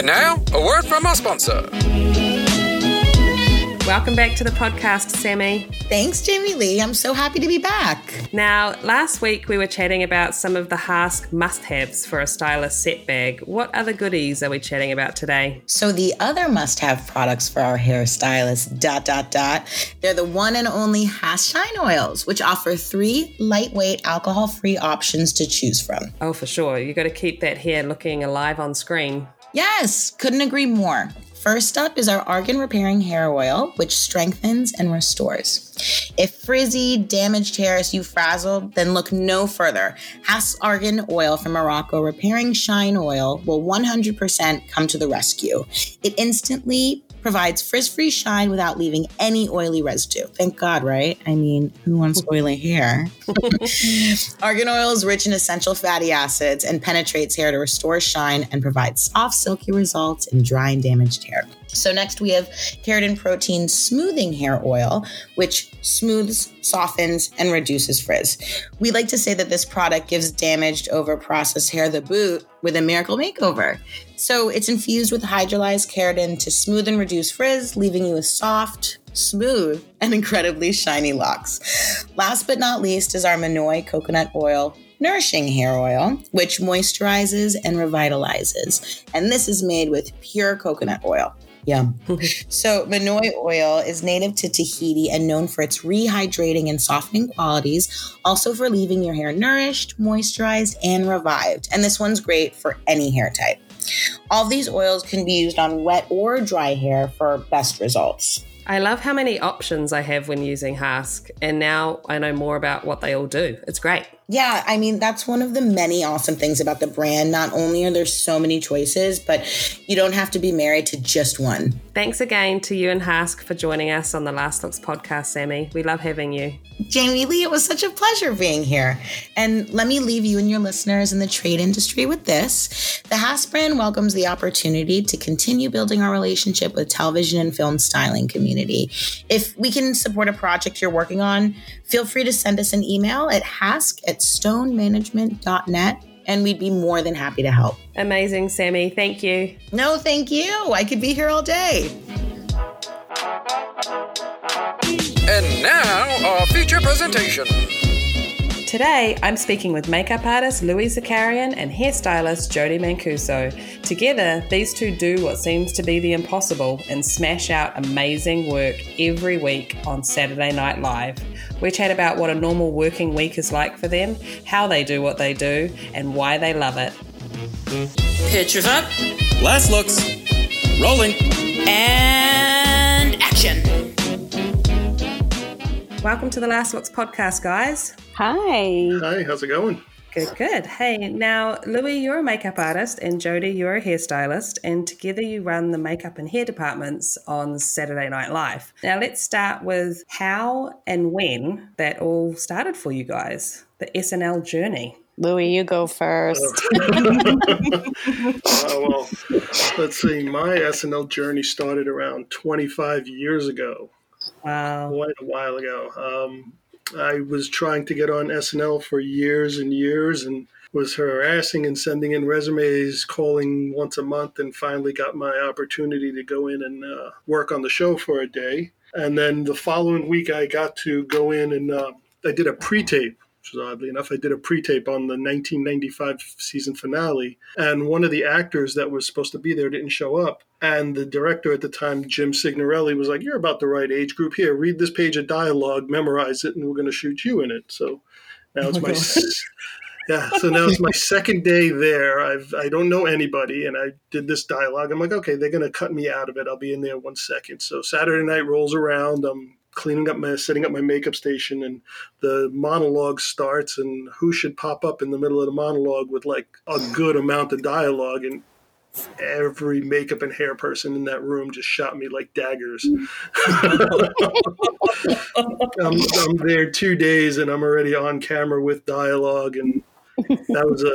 And now, a word from our sponsor. Welcome back to the podcast, Sammy. Thanks, Jamie Lee. I'm so happy to be back. Now, last week we were chatting about some of the Hask must haves for a stylist set bag. What other goodies are we chatting about today? So, the other must have products for our hairstylists, dot, dot, dot, they're the one and only Hask Shine Oils, which offer three lightweight, alcohol free options to choose from. Oh, for sure. You got to keep that hair looking alive on screen. Yes, couldn't agree more. First up is our Argan Repairing Hair Oil, which strengthens and restores. If frizzy, damaged hair is you frazzled, then look no further. Hask Argan Oil from Morocco Repairing Shine Oil will 100% come to the rescue. It instantly provides frizz-free shine without leaving any oily residue. Thank God, right? I mean, who wants oily hair? Argan oil is rich in essential fatty acids and penetrates hair to restore shine and provide soft, silky results in dry and damaged hair. So next we have keratin protein smoothing hair oil, which smooths, softens, and reduces frizz. We like to say that this product gives damaged, over processed hair the boot with a miracle makeover. So it's infused with hydrolyzed keratin to smooth and reduce frizz, leaving you with soft, smooth, and incredibly shiny locks. Last but not least is our Monoi coconut oil nourishing hair oil, which moisturizes and revitalizes. And this is made with pure coconut oil. Yum. Mm-hmm. so, Monoi oil is native to Tahiti and known for its rehydrating and softening qualities, also for leaving your hair nourished, moisturized, and revived. And this one's great for any hair type. All these oils can be used on wet or dry hair for best results. I love how many options I have when using Hask, and now I know more about what they all do. It's great. Yeah, I mean, that's one of the many awesome things about the brand. Not only are there so many choices, but you don't have to be married to just one. Thanks again to you and Hask for joining us on the Last Looks podcast, Sammy. We love having you. Jamie Lee, it was such a pleasure being here. And let me leave you and your listeners in the trade industry with this. The Hask brand welcomes the opportunity to continue building our relationship with television and film styling community. If we can support a project you're working on, feel free to send us an email at hask at stonemanagement.net and we'd be more than happy to help. Amazing, Sammy. Thank you. No, thank you. I could be here all day. And now, our feature presentation. Today, I'm speaking with makeup artist Louie Zakarian and hairstylist Jodi Mancuso. Together, these two do what seems to be the impossible and smash out amazing work every week on Saturday Night Live. We chat about what a normal working week is like for them, how they do what they do, and why they love it. Pictures up. Last looks. Rolling. And action. Welcome to the Last Looks podcast, guys. Hi. Hi, how's it going? Good, good. Hey, now, Louie, you're a makeup artist, and Jodi, you're a hairstylist, and together you run the makeup and hair departments on Saturday Night Live. Now, let's start with how and when that all started for you guys, the SNL journey. Louie, you go first. Uh, well, let's see. My SNL journey started around 25 years ago, Wow. quite a while ago. Um, I was trying to get on SNL for years and years and was harassing and sending in resumes, calling once a month, and finally got my opportunity to go in and uh, work on the show for a day. And then the following week, I got to go in and uh, I did a pre tape which was oddly enough, I did a pre-tape on the 1995 season finale, and one of the actors that was supposed to be there didn't show up. And the director at the time, Jim Signorelli, was like, "You're about the right age group. Here, read this page of dialogue, memorize it, and we're going to shoot you in it." So now it's oh my yeah. So now it's my second day there. I've I don't know anybody, and I did this dialogue. I'm like, okay, they're going to cut me out of it. I'll be in there one second. So Saturday night rolls around. I'm cleaning up my setting up my makeup station and the monologue starts and who should pop up in the middle of the monologue with like a good amount of dialogue and every makeup and hair person in that room just shot me like daggers. I'm, I'm there two days and I'm already on camera with dialogue and that was a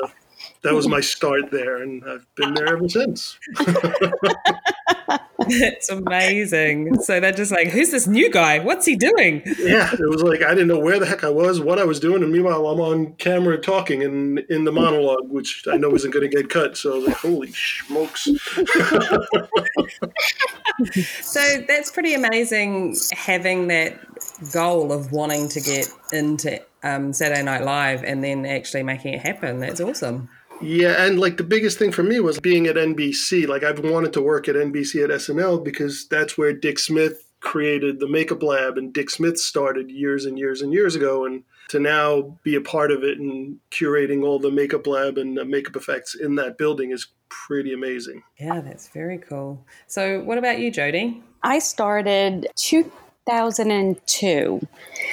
that was my start there and I've been there ever since. it's amazing. So they're just like, who's this new guy? What's he doing? Yeah, it was like I didn't know where the heck I was, what I was doing, and meanwhile I'm on camera talking and in the monologue, which I know isn't going to get cut. So I was like, holy smokes! so that's pretty amazing having that goal of wanting to get into um, Saturday Night Live and then actually making it happen. That's awesome. Yeah, and like the biggest thing for me was being at NBC. Like I've wanted to work at NBC at SNL because that's where Dick Smith created the makeup lab and Dick Smith started years and years and years ago and to now be a part of it and curating all the makeup lab and makeup effects in that building is pretty amazing. Yeah, that's very cool. So what about you, Jodi? I started two 2002,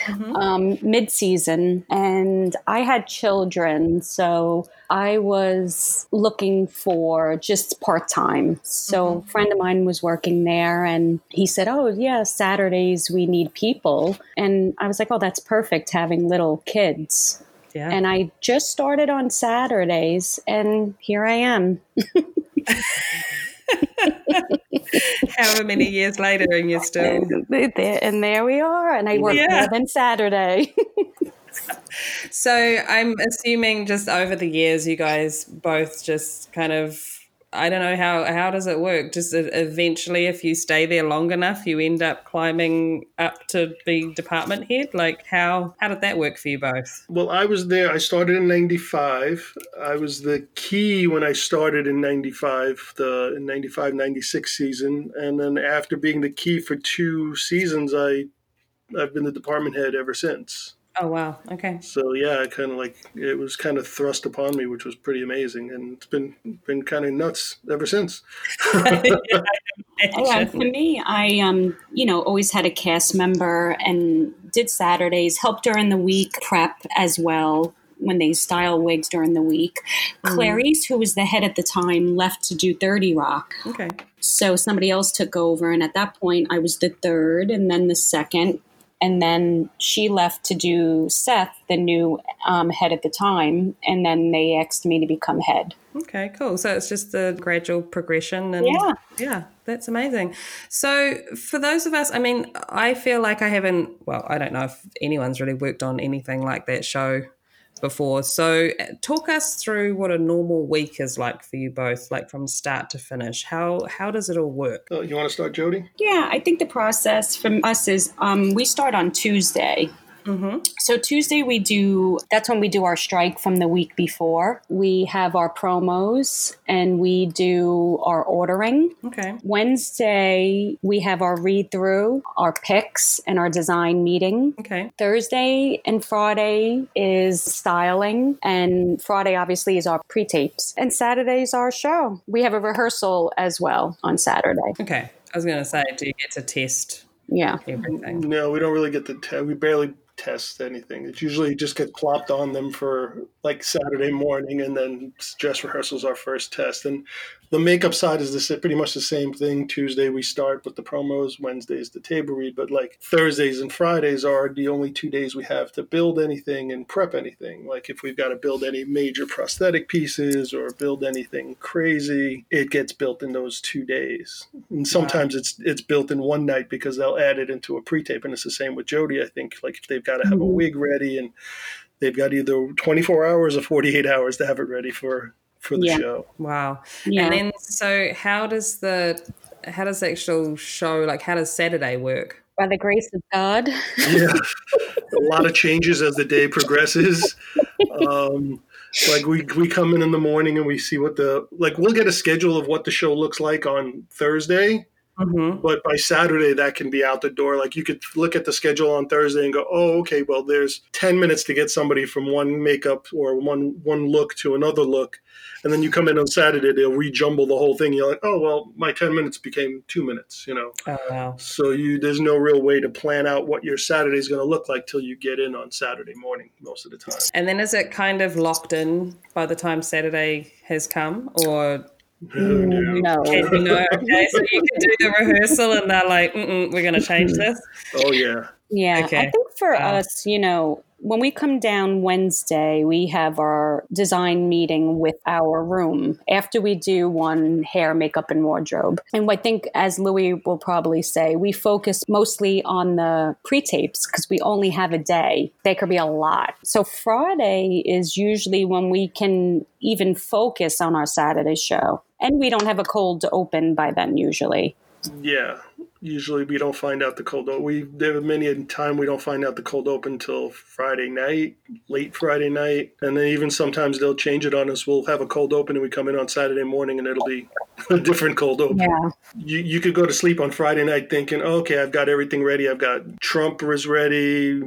mm-hmm. um, mid season, and I had children. So I was looking for just part time. So mm-hmm. a friend of mine was working there, and he said, Oh, yeah, Saturdays we need people. And I was like, Oh, that's perfect having little kids. Yeah. And I just started on Saturdays, and here I am. However many years later, and you're still there, and there we are. And I work yeah. more than Saturday. so I'm assuming just over the years, you guys both just kind of I don't know how how does it work? Just eventually, if you stay there long enough, you end up climbing up to be department head. Like how how did that work for you both? Well, I was there. I started in '95. I was the key when I started in '95, the 95 96 season, and then after being the key for two seasons, I I've been the department head ever since. Oh wow! Okay. So yeah, kind of like it was kind of thrust upon me, which was pretty amazing, and it's been been kind of nuts ever since. yeah, for me, I um, you know, always had a cast member and did Saturdays, helped during the week prep as well when they style wigs during the week. Mm. Clarice, who was the head at the time, left to do 30 Rock. Okay. So somebody else took over, and at that point, I was the third, and then the second, and then she left to do Seth, the new um, head at the time, and then they asked me to become head. Okay, cool. So it's just the gradual progression, and yeah, yeah, that's amazing. So for those of us, I mean, I feel like I haven't. Well, I don't know if anyone's really worked on anything like that show before. So, uh, talk us through what a normal week is like for you both, like from start to finish. How how does it all work? Uh, you want to start, Jodi? Yeah, I think the process from us is um, we start on Tuesday. Mm-hmm. So Tuesday we do that's when we do our strike from the week before. We have our promos and we do our ordering. Okay. Wednesday we have our read through, our picks, and our design meeting. Okay. Thursday and Friday is styling, and Friday obviously is our pre tapes, and Saturday is our show. We have a rehearsal as well on Saturday. Okay. I was going to say, do you get to test yeah everything no we don't really get to test we barely test anything. It usually just gets plopped on them for like Saturday morning, and then dress rehearsals our first test. And the makeup side is the, pretty much the same thing. Tuesday we start with the promos. Wednesday is the table read, but like Thursdays and Fridays are the only two days we have to build anything and prep anything. Like if we've got to build any major prosthetic pieces or build anything crazy, it gets built in those two days. And sometimes wow. it's it's built in one night because they'll add it into a pre-tape, and it's the same with Jodi. I think like if they've got to have mm-hmm. a wig ready and they've got either 24 hours or 48 hours to have it ready for for the yeah. show. Wow. Yeah. And then so how does the how does the actual show like how does Saturday work? By the grace of God. yeah. A lot of changes as the day progresses. Um, like we we come in in the morning and we see what the like we'll get a schedule of what the show looks like on Thursday Mm-hmm. But by Saturday, that can be out the door. Like you could look at the schedule on Thursday and go, "Oh, okay. Well, there's ten minutes to get somebody from one makeup or one one look to another look." and then you come in on Saturday, they'll rejumble the whole thing. You're like, oh well, my ten minutes became two minutes, you know. Oh wow. So you there's no real way to plan out what your Saturday is going to look like till you get in on Saturday morning most of the time. And then is it kind of locked in by the time Saturday has come, or Oh, no. Mm, no. can you? Okay, so you can do the rehearsal, and they're like, Mm-mm, "We're going to change this." Oh yeah. Yeah, Okay. I think for Wow. us, you know, when we come down Wednesday, we have our design meeting with our room after we do one hair, makeup, and wardrobe. And I think, as Louie will probably say, we focus mostly on the pre tapes because we only have a day. They could be a lot. So Friday is usually when we can even focus on our Saturday show. And we don't have a cold open by then, usually. Yeah. Usually we don't find out the cold open. We there are many a time we don't find out the cold open until Friday night, late Friday night, and then even sometimes they'll change it on us. We'll have a cold open and we come in on Saturday morning and it'll be a different cold open. Yeah. You you could go to sleep on Friday night thinking, okay, I've got everything ready. I've got Trump is ready.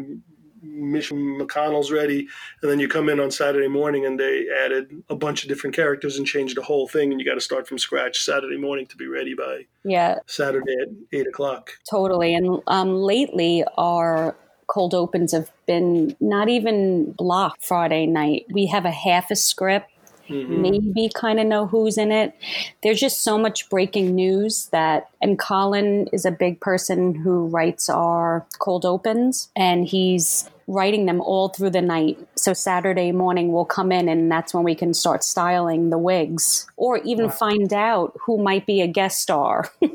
Mitch McConnell's ready, and then you come in on Saturday morning and they added a bunch of different characters and changed the whole thing, and you got to start from scratch Saturday morning to be ready by Yeah. Saturday at eight o'clock. Totally. And um, lately, our cold opens have been not even blocked Friday night. We have a half a script, maybe kind of know who's in it. There's just so much breaking news that, and Colin is a big person who writes our cold opens, and he's writing them all through the night. So Saturday morning we'll come in and that's when we can start styling the wigs or even find out who might be a guest star.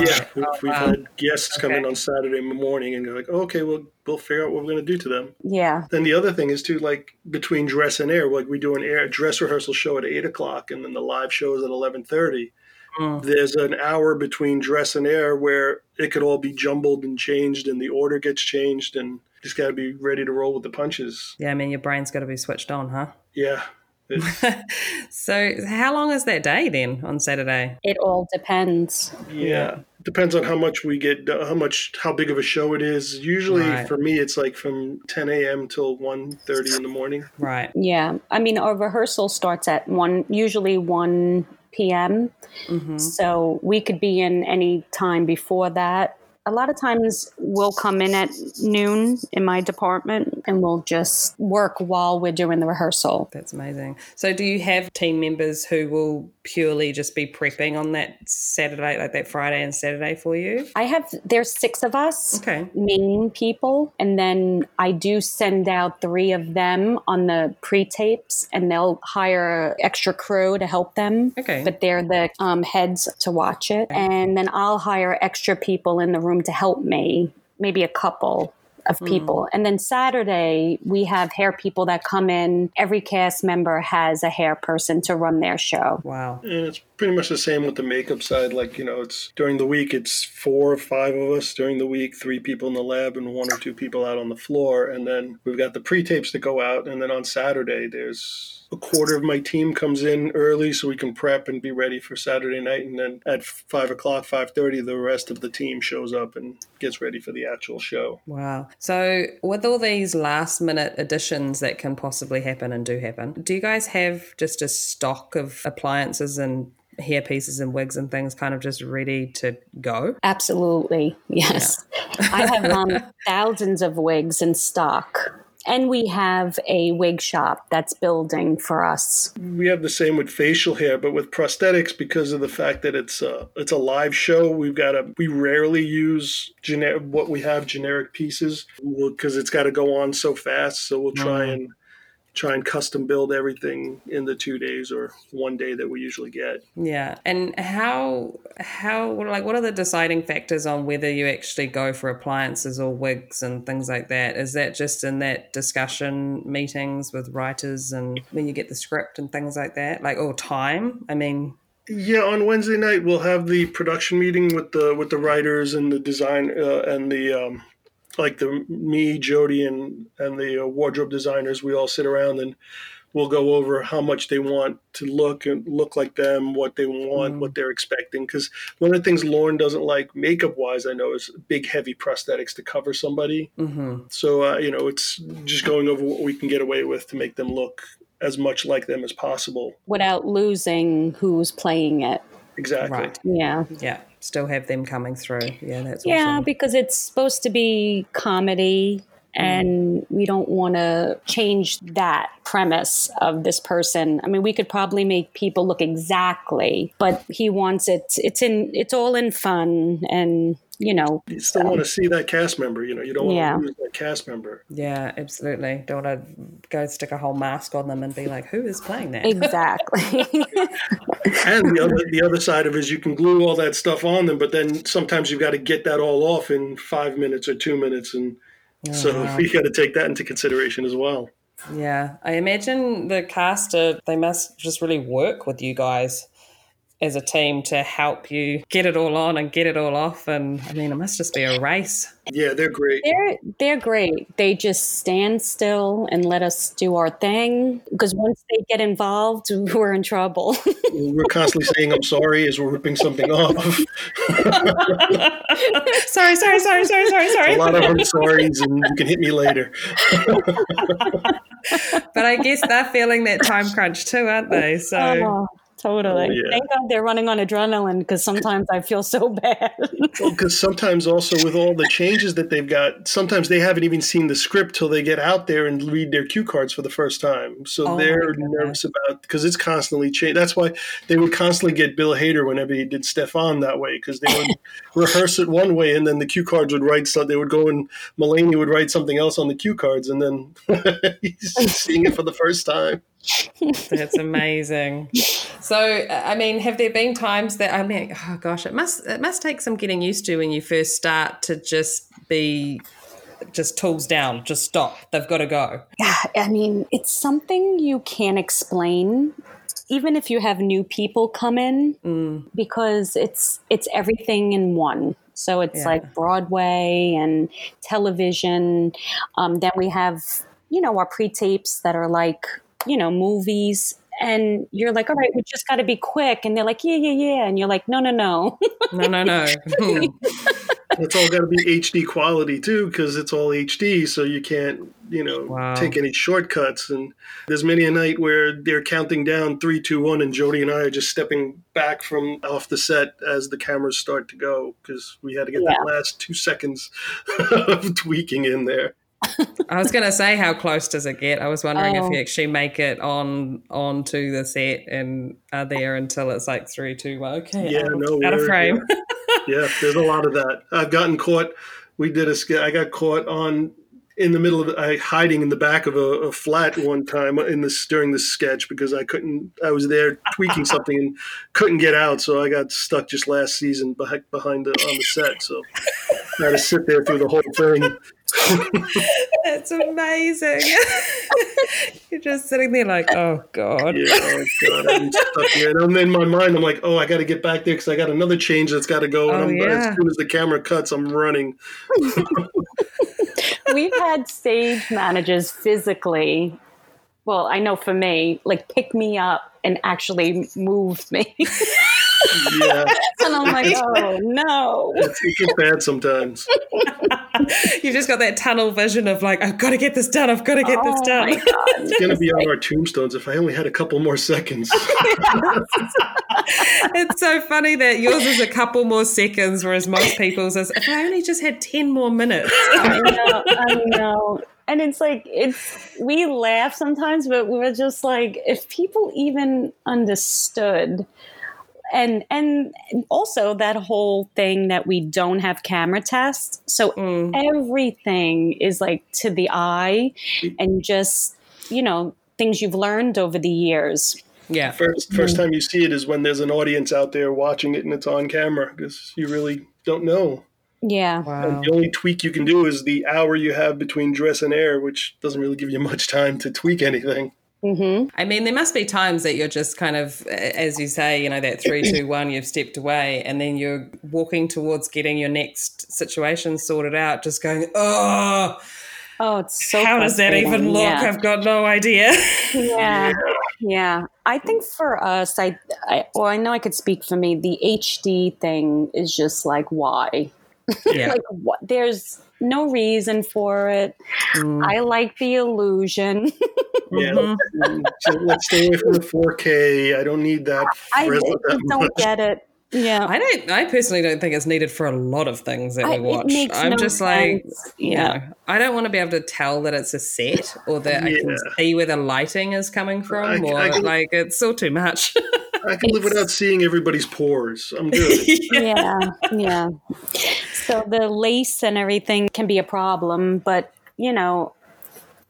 Yeah, we've, we've wow. had guests come in on Saturday morning and go like, okay, well, we'll figure out what we're going to do to them. yeah. Then the other thing is too, like between dress and air, like we do an air dress rehearsal show at eight o'clock, and then the live show is at eleven thirty. Mm. There's an hour between dress and air where it could all be jumbled and changed, and the order gets changed, and just got to be ready to roll with the punches. Yeah, I mean, your brain's got to be switched on, huh? Yeah, so, how long is that day then on Saturday? It all depends. yeah. Depends on how much we get, how much, how big of a show it is. Usually, Right. for me, it's like from 10 a.m. till 1.30 in the morning. Right. Yeah. I mean, our rehearsal starts at 1, usually 1 p.m. Mm-hmm. So we could be in any time before that. A lot of times we'll come in at noon in my department and we'll just work while we're doing the rehearsal. That's amazing. So, do you have team members who will purely just be prepping on that Saturday, like that Friday and Saturday for you? I have, there's six of us. Okay. main people and then i do send out three of them on the pre-tapes and they'll hire extra crew to help them Okay. but they're the um, heads to watch it and then i'll hire extra people in the room to help me maybe a couple of hmm. people. And then saturday we have hair people that come in. Every cast member has a hair person to run their show. Wow. And it's pretty much the same with the makeup side. Like, you know, it's during the week, it's four or five of us during the week, three people in the lab and one or two people out on the floor. And then we've got the pre tapes that go out. And then on Saturday, there's a quarter of my team comes in early so we can prep and be ready for Saturday night. And then at five o'clock, 5.30, the rest of the team shows up and gets ready for the actual show. Wow. So, with all these last minute additions that can possibly happen and do happen, do you guys have just a stock of appliances and hair pieces and wigs and things kind of just ready to go? Absolutely, yes. I have um, thousands of wigs in stock. And we have a wig shop that's building for us. we have the same with facial hair, but with prosthetics, because of the fact that it's a it's a live show, we've got a we rarely use generic what we have generic pieces because it's got to go on so fast. So we'll try and try and custom build everything in the two days or one day that we usually get. Yeah. And how, how, like, what are the deciding factors on whether you actually go for appliances or wigs and things like that? Is that just in that discussion meetings with writers and when you get the script and things like that? Like, or time? I mean, Yeah, on Wednesday night we'll have the production meeting with the with the writers and the design uh, and the um, like the me, Jody, and and the uh, wardrobe designers. We all sit around and we'll go over how much they want to look and look like them, what they want, what they're expecting. Because one of the things Lorne doesn't like makeup wise, I know, is big, heavy prosthetics to cover somebody. Mm-hmm. So, uh, you know, it's just going over what we can get away with to make them look as much like them as possible. Without losing who's playing it. Exactly. Right. Yeah. Yeah. Still have them coming through. Yeah, that's Yeah, awesome. because it's supposed to be comedy and we don't want to change that premise of this person. I mean, we could probably make people look exactly, but he wants it it's in it's all in fun and, you know, You still want to see that cast member. You know, you don't want Yeah. to lose that cast member. Yeah, absolutely. Don't want to go stick a whole mask on them and be like, who is playing that? exactly. And the other the other side of it is you can glue all that stuff on them, but then sometimes you've got to get that all off in five minutes or two minutes, and oh, so you got to take that into consideration as well. Yeah, I imagine the caster, they must just really work with you guys as a team to help you get it all on and get it all off. And I mean, it must just be a race. Yeah, they're great. They're they're great. They just stand still and let us do our thing. Because once they get involved, we're in trouble. We're constantly saying "I'm sorry" as we're ripping something off. sorry, sorry, sorry, sorry, sorry, sorry. A lot of "I'm sorries" and you can hit me later. But I guess they're feeling that time crunch too, aren't they? So oh, totally. Oh, yeah. Thank God they're running on adrenaline because sometimes I feel so bad. Well, because sometimes also with all the changes that they've got, sometimes they haven't even seen the script till they get out there and read their cue cards for the first time. So Oh, they're nervous about because it's constantly changing. That's why they would constantly get Bill Hader whenever he did Stefon that way because they would rehearse it one way and then the cue cards would write so they would go and Mulaney would write something else on the cue cards and then he's seeing it for the first time. That's amazing. So, I mean, have there been times that I mean, oh gosh, it must it must take some getting used to when you first start to just be just tools down, just stop. They've got to go. yeah, I mean, it's something you can't explain. Even if you have new people come in, Mm. because it's it's everything in one. So it's Yeah. like Broadway and television. Um, then we have, you know, our pre tapes that are like, you know, movies. And you're like, all right, we just got to be quick. And they're like, yeah, yeah, yeah. And you're like, no, no, no. No, no, no. It's all got to be HD quality too, because it's all HD, so you can't, you know, Wow. take any shortcuts. And there's many a night where they're counting down three, two, one, and Jody and I are just stepping back from off the set as the cameras start to go because we had to get that last two seconds of tweaking in there. I was going to say, how close does it get? I was wondering Oh. if you actually make it on onto the set and are there until it's like three, two, one. Okay, Yeah, out, no, out of we're- frame. Yeah, there's a lot of that. I've gotten caught. We did a. sk- I got caught on in the middle of I hiding in the back of a, a flat one time in this during this sketch because I couldn't. I was there tweaking something and couldn't get out, so I got stuck just last season behind behind the, on the set. So I had to sit there through the whole thing. That's amazing. You're just sitting there like, oh god. Yeah, oh god, I'm stuck here. And in my mind, I'm like, oh, I got to get back there because I got another change that's got to go. And Oh, I'm, yeah. as soon as the camera cuts, I'm running. We've had stage managers physically, well, I know for me, like pick me up and actually move me. Yeah, and I'm like, oh no. it's, it gets bad sometimes. You've just got that tunnel vision of like, I've got to get this done. I've got to get this Oh done. God. It's gonna be on our tombstones if I only had a couple more seconds. it's so funny that yours is a couple more seconds, whereas most people's is if I only just had ten more minutes. I know, I know. And it's like it's we laugh sometimes, but we're just like if people even understood and and also that whole thing that we don't have camera tests. So mm. everything is like to the eye and just, you know, things you've learned over the years. Yeah. First, first mm. time you see it is when there's an audience out there watching it and it's on camera because you really don't know. Yeah. Wow. And the only tweak you can do is the hour you have between dress and air, which doesn't really give you much time to tweak anything. Mm-hmm. I mean, there must be times that you're just kind of, as you say, you know, that three, two, one, you've stepped away, and then you're walking towards getting your next situation sorted out, just going, oh, Oh, it's so. How does that even look? Yeah. I've got no idea. yeah. Yeah. I think for us, I, I, well, I know I could speak for me. The HD thing is just like, why? yeah. like, what? There's no reason for it. Mm. I like the illusion. Yeah, Mhm. So let's stay away from the 4K. I don't need that. I frizzle that don't much. get it. Yeah. I don't. I personally don't think it's needed for a lot of things that I- we watch. I'm no just like, sense. you Yeah. know, I don't want to be able to tell that it's a set or that I can see where the lighting is coming from, I- or I can- like it's all too much. I can live without seeing everybody's pores. I'm good. yeah, yeah. So the lace and everything can be a problem, but you know,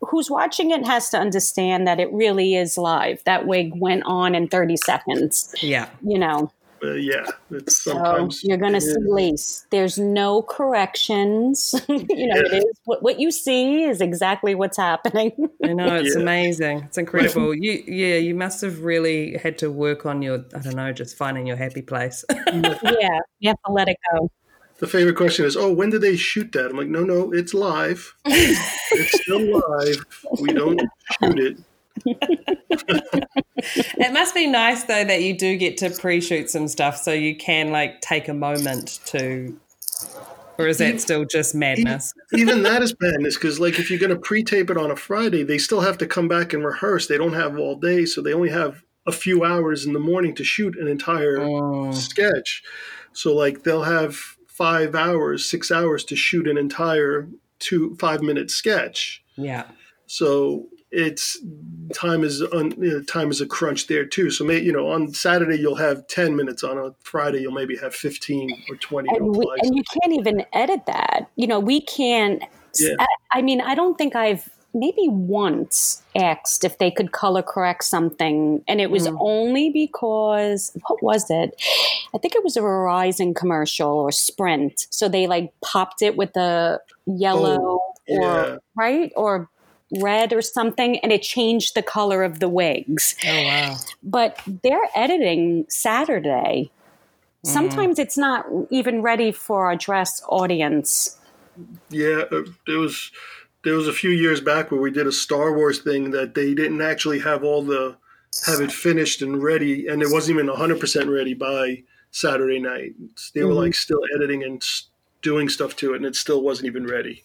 who's watching it has to understand that it really is live. That wig went on in 30 seconds, yeah. you know. Uh, yeah, it's So you're going to it see is. lace. There's no corrections. you know, it is what, what you see is exactly what's happening. I know it's Yeah. amazing. It's incredible. you, yeah, you must have really had to work on your, I don't know, just finding your happy place. yeah, you have to let it go. The favorite question is, "Oh, when did they shoot that?" I'm like, "No, no, it's live. it's still live. We don't shoot it." it must be nice though that you do get to pre-shoot some stuff, so you can like take a moment to, or is that still just madness? Even that is madness because, like, if you're going to pre-tape it on a Friday, they still have to come back and rehearse. They don't have all day, so they only have a few hours in the morning to shoot an entire Oh, sketch. So, like, they'll have five hours, six hours to shoot an entire two five-minute sketch. yeah. So it's time is un, you know, time is a crunch there too. So may, you know on Saturday you'll have ten minutes. On a Friday you'll maybe have fifteen or twenty. and, we, and you can't even edit that. You know, we can't. Yeah. I, I mean, I don't think I've maybe once asked if they could color correct something, and it was Mm. only because what was it? I think it was a Verizon commercial or Sprint. So they like popped it with the yellow yeah. or right or red or something, and it changed the color of the wigs Oh wow. but they're editing Saturday. Sometimes it's not even ready for our dress audience. Yeah, uh, there was there was a few years back where we did a Star Wars thing that they didn't actually have all the have it finished and ready, and it wasn't even hundred percent ready by Saturday night. They were Mhm. like still editing and doing stuff to it, and it still wasn't even ready.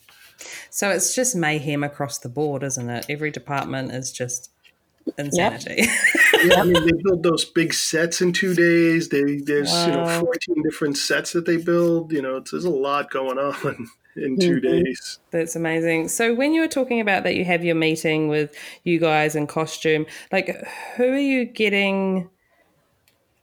So it's just mayhem across the board, isn't it? Every department is just insanity. Yeah, I mean, they build those big sets in two days. They there's you know 14 different sets that they build. You know, it's, there's a lot going on in 2 Mhm. days. That's amazing. So when you were talking about that you have your meeting with you guys in costume, like who are you getting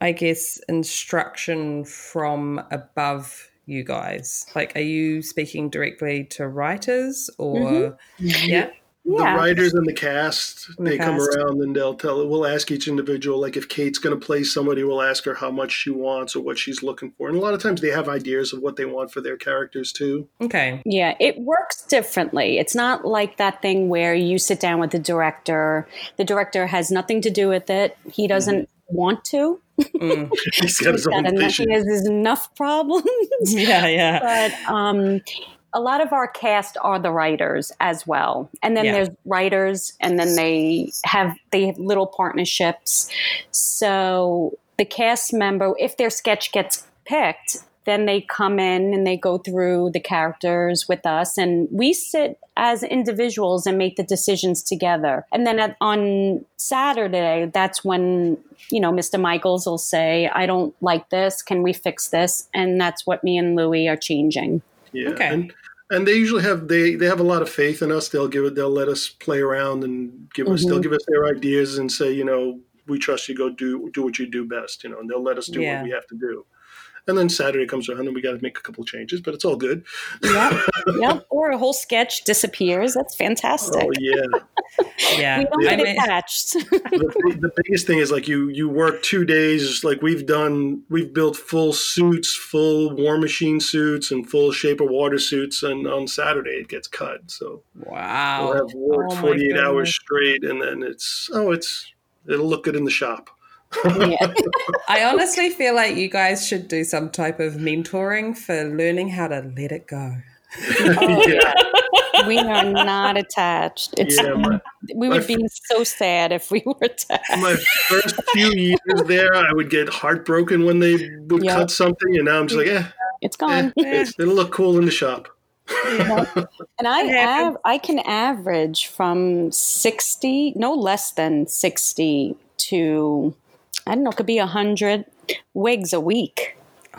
I guess instruction from above you guys? Like are you speaking directly to writers or mm-hmm. Mm-hmm. yeah? The Yeah. writers and the cast, And the they come cast. around and they'll tell. We'll ask each individual, like if Kate's going to play somebody, we'll ask her how much she wants or what she's looking for. And a lot of times they have ideas of what they want for their characters too. Okay. Yeah, it works differently. It's not like that thing where you sit down with the director. The director has nothing to do with it. He doesn't mm-hmm. Want to. Mm. He's got his own enough, vision. he has enough problems. Yeah, yeah. but um, a lot of our cast are the writers as well and then Yeah. there's writers and then they have they have little partnerships so the cast member if their sketch gets picked then they come in and they go through the characters with us and we sit as individuals and make the decisions together and then at, on saturday that's when you know mr michaels will say i don't like this can we fix this and that's what me and louie are changing Yeah. Okay. And, and they usually have they they have a lot of faith in us. They'll give it. They'll let us play around and give us. They'll Mhm. give us their ideas and say, you know, we trust you. Go do do what you do best. You know, and they'll let us do Yeah. what we have to do. And then Saturday comes around and we got to make a couple changes, but it's all good. yep yep or a whole sketch disappears that's fantastic Oh yeah. Yeah. we don't Yeah. get attached the, the biggest thing is like you you work two days like we've done we've built full suits full war machine suits and full shape of water suits and on saturday it gets cut so Wow. we'll have worked Oh my 48 hours straight and then it's oh it's it'll look good in the shop yeah. I honestly feel like you guys should do some type of mentoring for learning how to let it go. yeah, we are not attached. It's yeah. My, we would be so sad if we were attached. my first few years there, I would get heartbroken when they would Yeah. cut something, and now I'm just like, eh, It's eh, gone. it's, it'll look cool in the shop. And I av- I can average from 60, no less than 60 to I don't know, it could be a 100 wigs a week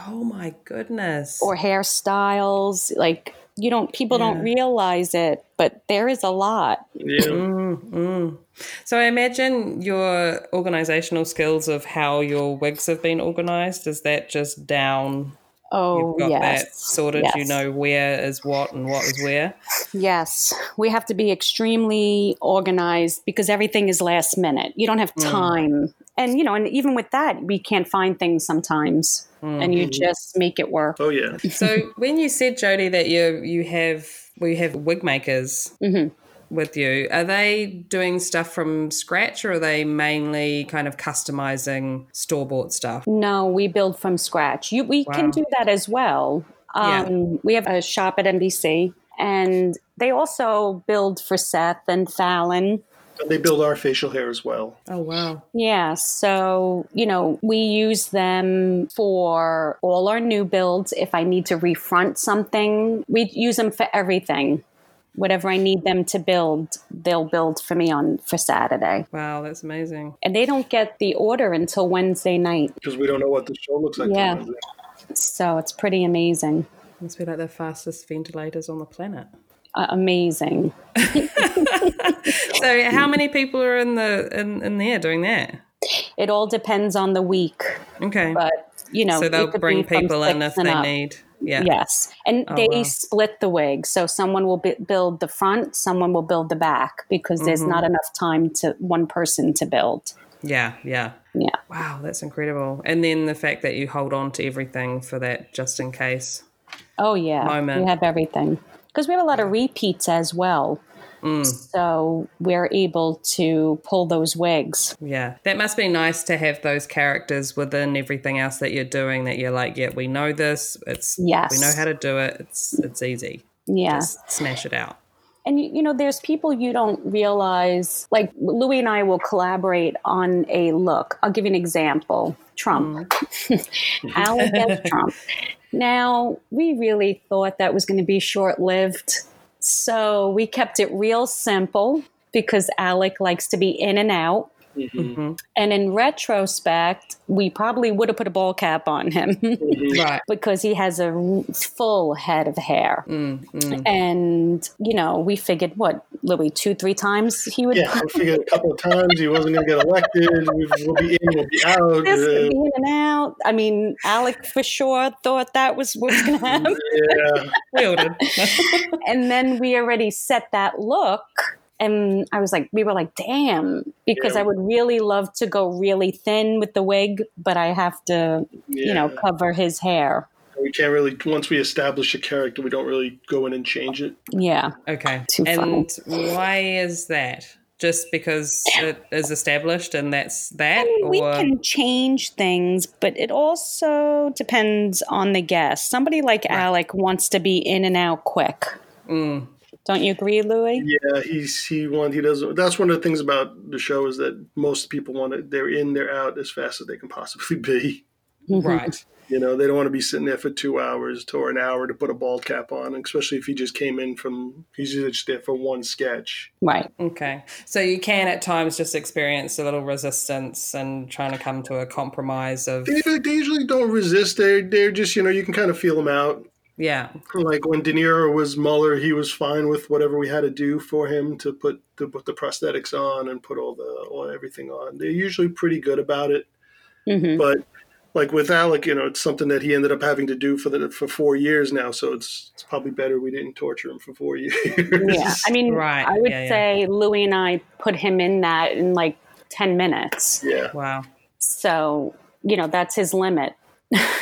Oh my goodness. or hairstyles like you don't people don't realize it, but there is a lot. Yeah, Mm. So I imagine your organizational skills of how your wigs have been organized is that just down Oh, you've got yes. that sorted you know where is what and what is where Yes, we have to be extremely organized because everything is last minute. You don't have time. And you know, and even with that, we can't find things sometimes. And you just make it work. oh yeah. so when you said Jodi that you you have we have wig makers Mm-hmm. with you are they doing stuff from scratch or are they mainly kind of customizing store bought stuff No, we build from scratch. You, we can do that as well. Yeah. Um, We have a shop at NBC, and they also build for Seth and Fallon. And they build our facial hair as well. oh wow Yeah, so, you know, we use them for all our new builds. If I need to refront something, we use them for everything. Whatever I need them to build, they'll build for me on for Saturday. wow that's amazing And they don't get the order until Wednesday night. because we don't know what the show looks like. Yeah. So it's pretty amazing. must be like the fastest ventilators on the planet Amazing. so how many people are in the in, in there doing that It all depends on the week, okay but you know, so they'll bring people in if they up. need yeah Yes, and Oh, they wow. split the wig. So someone will bi- build the front, someone will build the back because there's Mm-hmm. not enough time to one person to build. yeah yeah Yeah, Wow, that's incredible. And then the fact that you hold on to everything for that just in case. oh yeah, Moment. You have everything because we have a lot of repeats as well. Mm. So we're able to pull those wigs. Yeah. That must be nice to have those characters within everything else that you're doing that you're like, yeah, we know this. It's Yes. we know how to do it. It's it's easy. Yeah. Just smash it out. And you you know, there's people you don't realize. Like Louie and I will collaborate on a look. I'll give you an example. Trump, Alec as Trump. Now we really thought that was going to be short lived, so we kept it real simple because Alec likes to be in and out. And in retrospect, we probably would have put a ball cap on him Right. because he has a full head of hair. And, you know, we figured what, Louie, two, three times he would Yeah, I figured a couple of times he wasn't going to get elected. We- We'll be in, we'll be out. this uh, be in and out. I mean, Alec for sure thought that was what was going to happen. yeah, We all did. and then we already set that look. And I was like, we were like, damn, because Yeah. I would really love to go really thin with the wig, but I have to, you know, cover his hair. we can't really. Once we establish a character, we don't really go in and change it. Yeah. Okay. Too and why is that? Just because it is established and that's that? we or can change things, but it also depends on the guest. Somebody like Alec wants to be in and out quick. Mm. Don't you agree, Louie? Yeah, he's he want he doesn't. That's one of the things about the show is that most people want to. They're in, they're out as fast as they can possibly be. Mm-hmm. right. You know, they don't want to be sitting there for two hours to, or an hour to put a bald cap on, especially if he just came in from, he's just there for one sketch. Right. Okay. So you can at times just experience a little resistance and trying to come to a compromise of They, they usually don't resist. They're, they're just, you know, you can kind of feel them out. Yeah. Like when De Niro was Mueller, he was fine with whatever we had to do for him to put to put the prosthetics on and put all the all everything on. They're usually pretty good about it. hmm But like with Alec, you know, it's something that he ended up having to do for the for four years now. So it's it's probably better we didn't torture him for four years. Yeah. I mean, Right. I would Yeah, yeah. say Louie and I put him in that in like 10 minutes. yeah. Wow. So, you know, that's his limit.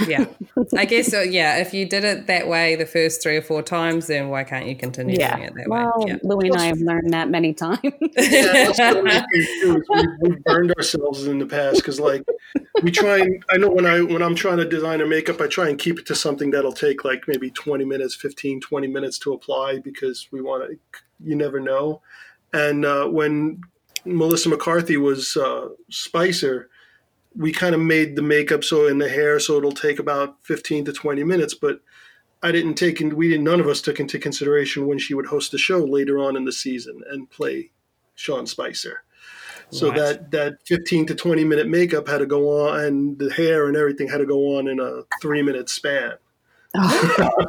Yeah. I guess so. Yeah, if you did it that way the first three or four times, then why can't you continue Yeah. doing it that Well, way? Yeah. Louie and I have learned that many times. Yeah, that's what I'm thinking too, is we, we've burned ourselves in the past because like we try and I know when I when I'm trying to design a makeup I try and keep it to something that'll take like maybe 20 minutes 15 20 minutes to apply because we want to you never know and uh, when Melissa McCarthy was uh, Spicer we kind of made the makeup so in the hair so it'll take about 15 to 20 minutes but I didn't take in, we didn't none of us took into consideration when she would host the show later on in the season and play Sean Spicer. So Right. that that 15 to 20 minute makeup had to go on and the hair and everything had to go on in a 3 minute span.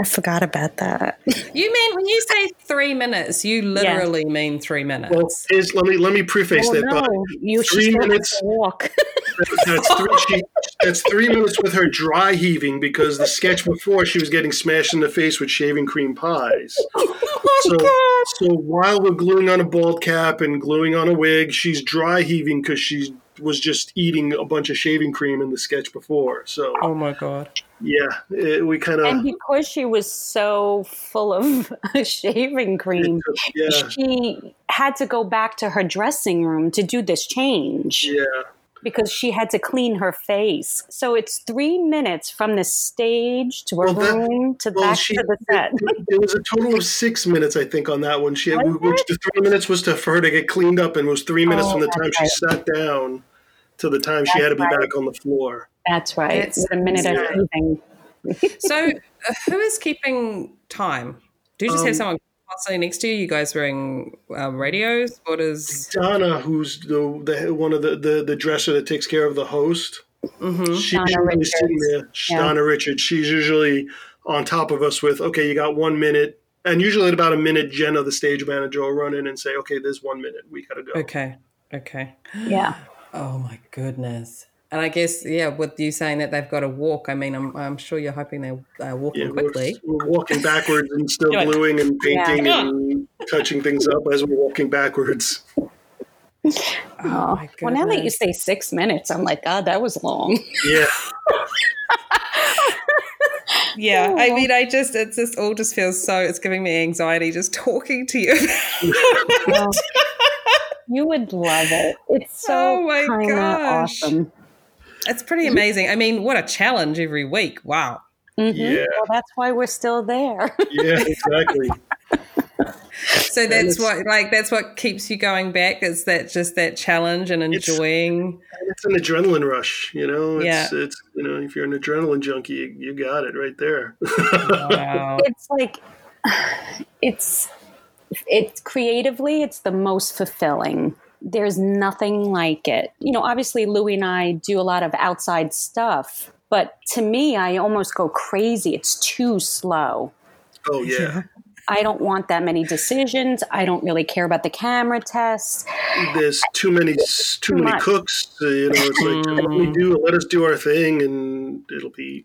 I forgot about that. You mean when you say three minutes, you literally mean three minutes. Well, is, let me let me preface Oh that by no, you three minutes- walk. that's three, she, that's three minutes with her dry heaving because the sketch before she was getting smashed in the face with shaving cream pies. Oh, so, so while we're gluing on a bald cap and gluing on a wig, she's dry heaving because she was just eating a bunch of shaving cream in the sketch before. So oh my god. yeah, it, we kind of and because she was so full of shaving cream, yeah she had to go back to her dressing room to do this change yeah. because she had to clean her face. So it's three minutes from the stage to her Well, that- room to Well, back she to the set. it, it was a total of six minutes, I think, on that one. She had, which the three minutes was to for her to get cleaned up, and was three minutes Oh, from the that's time she sat down to the time she had to be right. back on the floor. That's right. It's- With a minute of yeah. breathing. So uh, who is keeping time? Do you just have Um, someone constantly next to you? You guys wearing um, radios? What is? Donna, who's the, the one of the, the the dresser that takes care of the host, Mhm. she's Donna usually Richards. sitting there. Yeah. Donna Richards. She's usually on top of us with, okay, you got one minute. And usually at about a minute, Jenna, the stage manager, will run in and say, okay, there's one minute. We got to go. Okay. Okay. Yeah. Oh my goodness. And I guess, yeah, with you saying that they've got to walk, I mean, I'm, I'm sure you're hoping they're uh, walking Yeah, we're, quickly. we're walking backwards and still Do gluing and painting Yeah. and touching things up as we're walking backwards. Oh, my Well, now that you say six minutes, I'm like, God, that was long. Yeah, Yeah, I mean, I just, it's just all just feels so, it's giving me anxiety just talking to you. You would love it. It's so Oh my kinda gosh. awesome. it's pretty amazing. I mean, what a challenge every week. Wow. Mhm. Yeah. Well, that's why we're still there. yeah, exactly. So that's what, like, that's what keeps you going back. Is that just that challenge and It's- enjoying? It's an adrenaline rush, you know. It's, Yeah. it's you know, if you're an adrenaline junkie, you, you got it right there. Wow. it's like it's it's creatively it's the most fulfilling. There's nothing like it. You know obviously louie and i do a lot of outside stuff but to me i almost go crazy. It's too slow. Oh yeah. i don't want that many decisions. I don't really care about the camera tests There's too many too many much. cooks. You know, it's like mm-hmm. let me do let us do our thing, and it'll be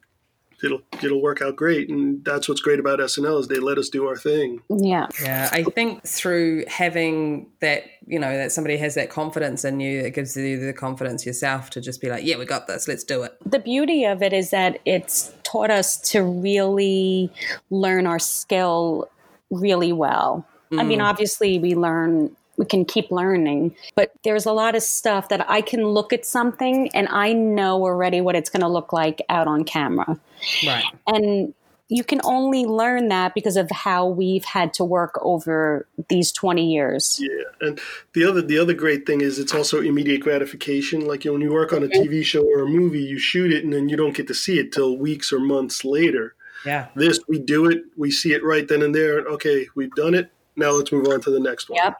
it'll it'll work out great. And that's what's great about SNL is they let us do our thing. yeah Yeah, I think through having that, you know, that somebody has that confidence in you, it gives you the confidence yourself to just be like, yeah, we got this, let's do it. the beauty of it is that it's taught us to really learn our skill really well. I mean, mm. obviously, we learn, we can keep learning, but there's a lot of stuff that I can look at something and I know already what it's going to look like out on camera. Right. And you can only learn that because of how we've had to work over these 20 years. Yeah, and the other the other great thing is it's also immediate gratification. Like you know, when you work on a mm-hmm. TV show or a movie, you shoot it and then you don't get to see it till weeks or months later. Yeah. This we do it, we see it right then and there. Okay, we've done it. Now let's move on to the next one. Yep.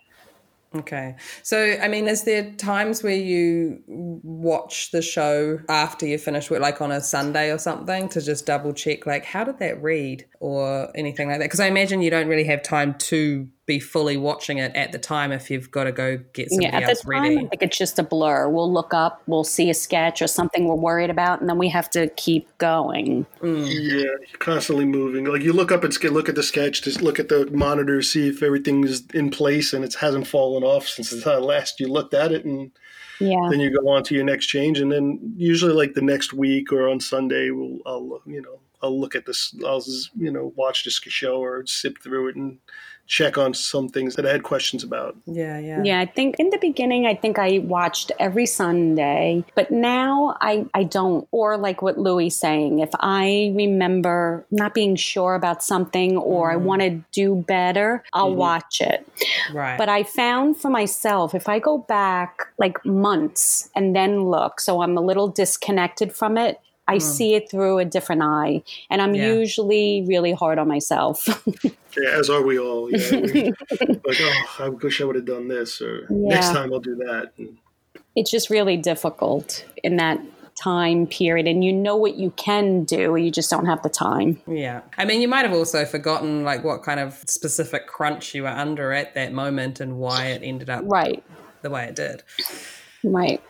Okay. So, I mean, is there times where you watch the show after you finish work, like on a Sunday or something, to just double check, like, how did that read or anything like that? Because I imagine you don't really have time to be fully watching it at the time if you've got to go get somebody Yeah, at else the time, ready. I think it's just a blur. We'll look up, we'll see a sketch or something we're worried about, and then we have to keep going. Mm. Yeah, you're constantly moving. Like you look up and look at the sketch, just look at the monitor, see if everything is in place and it hasn't fallen off since the last you looked at it, and Yeah. then you go on to your next change, and then usually like the next week or on Sunday, we'll I'll you know I'll look at this, I'll you know watch this show or zip through it and check on some things that I had questions about. Yeah, yeah. Yeah, I think in the beginning, I think I watched every Sunday, but now I, I don't. Or like what Louis saying, if I remember not being sure about something or I mm-hmm. want to do better, I'll mm-hmm. watch it. Right. But I found for myself, if I go back like months and then look, so I'm a little disconnected from it. I mm. see it through a different eye, and I'm Yeah. usually really hard on myself. Yeah, as are we all. Yeah, We- like oh, I wish I would have done this, or next time I'll do that. It's just really difficult in that time period and you know what you can do you just don't have the time Yeah. I mean, you might have also forgotten like what kind of specific crunch you were under at that moment and why it ended up right the way it did. Right.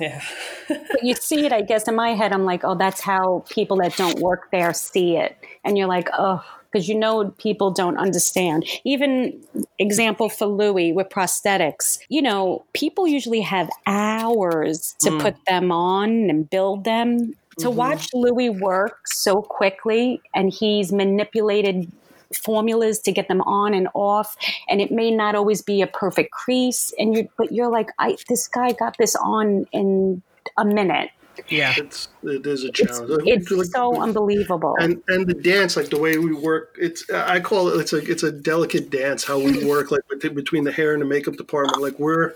Yeah. but you see it i guess in my head i'm like oh that's how people that don't work there see it. And you're like oh because you know people don't understand. Even example for louie with prosthetics you know people usually have hours to mm. put them on and build them. To mm-hmm. watch louie work so quickly and he's manipulated formulas to get them on and off and it may not always be a perfect crease and you but you're like i this guy got this on in a minute Yeah. it's it is a challenge. it's Like- so unbelievable and and the dance like the way we work it's i call it it's a it's a delicate dance how we work like between the hair and the makeup department like we're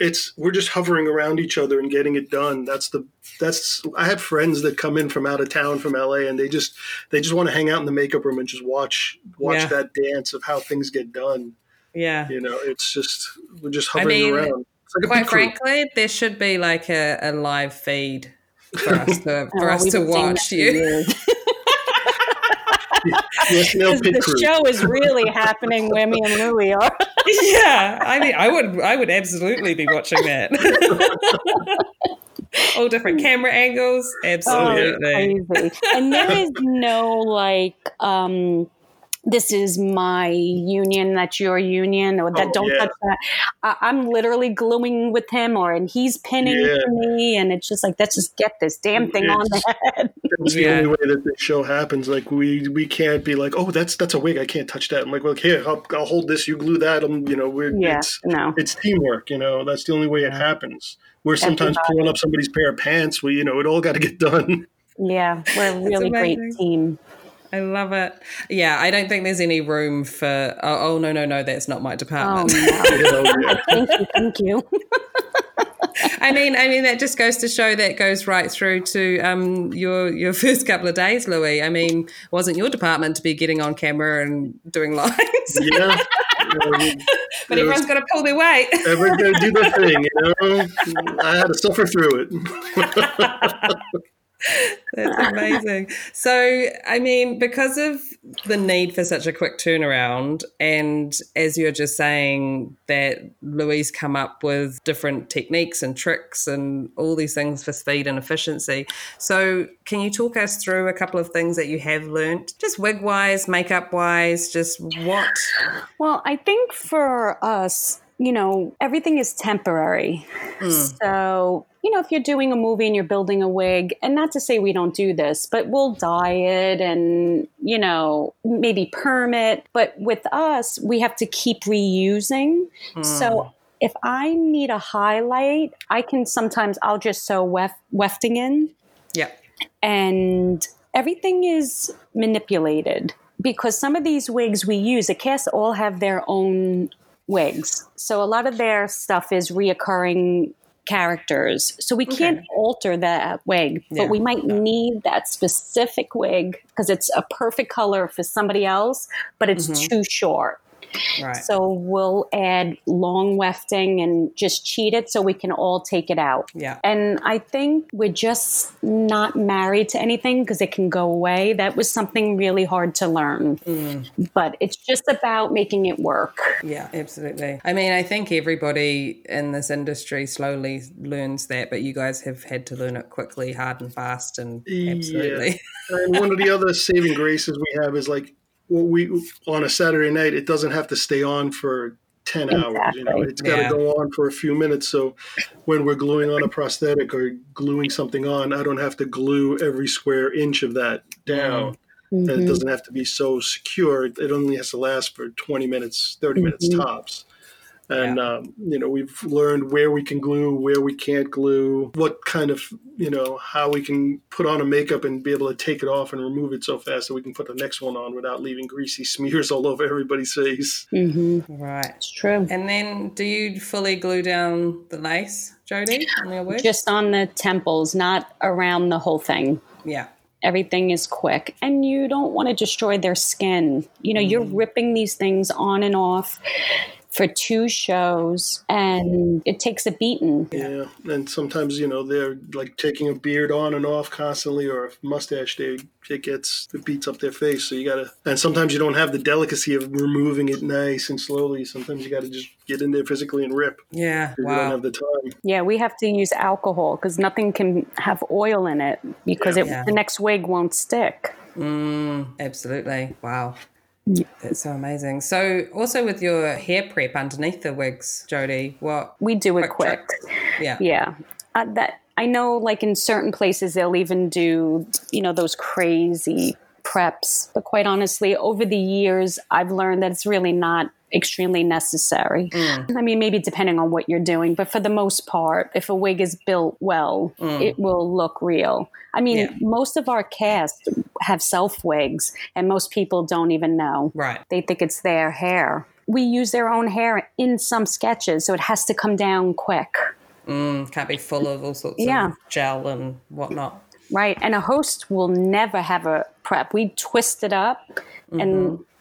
it's we're just hovering around each other and getting it done that's the that's i have friends that come in from out of town from la and they just they just want to hang out in the makeup room and just watch watch Yeah. that dance of how things get done Yeah. you know it's just we're just I hovering mean, around it's like Quite frankly, there should be like a, a live feed for us to for Oh, us to watch you. years. Yes, no, pit the show is really happening where me and louie are yeah, I mean, I would, I would absolutely be watching that. All different camera angles, absolutely. crazy. And there is no like, um, this is my union, that's your union, or that Oh, don't yeah. touch that. I, I'm literally gluing with him, or and he's pinning Yeah. me, and it's just like, let's just get this damn thing on the head. That's the only way that this show happens. Like we we can't be like, oh, that's that's a wig. I can't touch that. I'm like, well, here, I'll, I'll hold this. You glue that. I'm, you know, we're Yeah, it's no. it's teamwork. You know, that's the only way it happens. We're sometimes Everybody. pulling up somebody's pair of pants. We, you know, it all got to get done. Yeah, we're a really great team. I love it. Yeah, I don't think there's any room for. Oh, oh no, no, no, that's not my Oh department. no! You know, yeah. thank you, thank you. I mean, I mean that just goes to show that goes right through to um, your your first couple of days, Louie. I mean, wasn't your department to be getting on camera and doing lines, yeah. You know, we- but everyone's got to pull their weight. Everyone's got to do their thing. You know, I had to suffer through it. That's amazing. So, I mean, because of the need for such a quick turnaround, and as you're just saying, that Louie's come up with different techniques and tricks and all these things for speed and efficiency. So, can you talk us through a couple of things that you have learned, just wig wise, makeup wise, just what? Well, I think for us, you know, everything is temporary. Hmm. So, you know, if you're doing a movie and you're building a wig, and not to say we don't do this, but we'll dye it and, you know, maybe perm it. But with us, we have to keep reusing. So, hmm. if I need a highlight, I can sometimes, I'll just sew weft, wefting in Yeah. and everything is manipulated because some of these wigs we use, the casts all have their own wigs. So a lot of their stuff is reoccurring characters. So we can't alter that wig, Yeah. but we might need that specific wig because it's a perfect color for somebody else, but it's mm-hmm. too short. Right. So we'll add long wefting and just cheat it so we can all take it out. Yeah. And I think we're just not married to anything because it can go away. That was something really hard to learn. Mm. But it's just about making it work. Yeah, absolutely. I mean, I think everybody in this industry slowly learns that, but you guys have had to learn it quickly, hard and fast, and absolutely. and one of the other saving graces we have is like well, we on a Saturday night, it doesn't have to stay on for 10 hours. You know, Exactly. it's got to Yeah. go on for a few minutes. So when we're gluing on a prosthetic or gluing something on, I don't have to glue every square inch of that down. And Mm-hmm. it doesn't have to be so secure. It only has to last for 20 minutes, 30 minutes Mm-hmm. tops. And, um, you know, we've learned where we can glue, where we can't glue, what kind of, you know, how we can put on a makeup and be able to take it off and remove it so fast that we can put the next one on without leaving greasy smears all over everybody's face. Right. It's true. And then do you fully glue down the lace, Jodi, on your wig? Just on the temples, not around the whole thing. yeah. Everything is quick, and you don't want to destroy their skin. You know, you're ripping these things on and off for two shows, and it takes a beating. Yeah, and sometimes you know they're like taking a beard on and off constantly, or a mustache. They it gets it beats up their face. So you gotta, and sometimes you don't have the delicacy of removing it nice and slowly. Sometimes you gotta just get in there physically and rip. Yeah. 'cause You don't Wow. have the time. Yeah, we have to use alcohol because nothing can have oil in it because it, Yeah. the next wig won't stick. Mm, absolutely. Wow. That's so amazing. So, also with your hair prep underneath the wigs, Jodi, what? We do it Quick quick. Yeah. Yeah. Uh, that I know like in certain places they'll even do, you know, those crazy preps. But quite honestly, over the years I've learned that it's really not extremely necessary. Mm. I mean, maybe depending on what you're doing, but for the most part, if a wig is built well, mm. it will look real. I mean, Yeah. most of our cast have self wigs and most people don't even know. Right. They think it's their hair. We use their own hair in some sketches, so it has to come down quick. Mm, can't be full of all sorts Yeah. of gel and whatnot. Right. And a host will never have a prep. We twist it up and a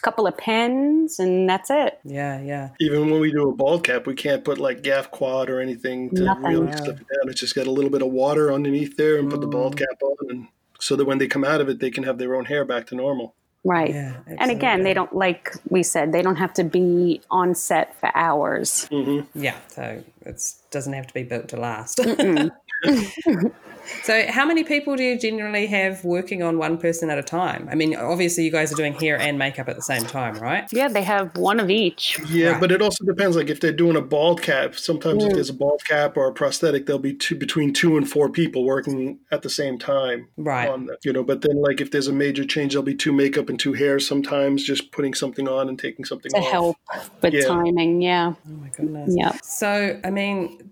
couple of pins and that's it. Yeah. Yeah. Even when we do a bald cap, we can't put like Gafquat or anything to Nothing. really slip it down. It's just got a little bit of water underneath there and put the bald mm. cap on, and so that when they come out of it, they can have their own hair back to normal. Right. Yeah, and again, they don't, like we said, they don't have to be on set for hours. Mm-hmm. Yeah. So it doesn't have to be built to last. so, how many people do you generally have working on one person at a time? I mean, obviously, you guys are doing hair and makeup at the same time, right? Yeah, they have one of each. Yeah, Right. but it also depends. Like if they're doing a bald cap, sometimes if mm. there's a bald cap or a prosthetic, there'll be two between two and four people working at the same time. Right. On that, you know, but then like if there's a major change, there'll be two makeup and two hair. Sometimes just putting something on and taking something To off. help with Yeah. timing, yeah. Oh my goodness. Yeah. So, I mean,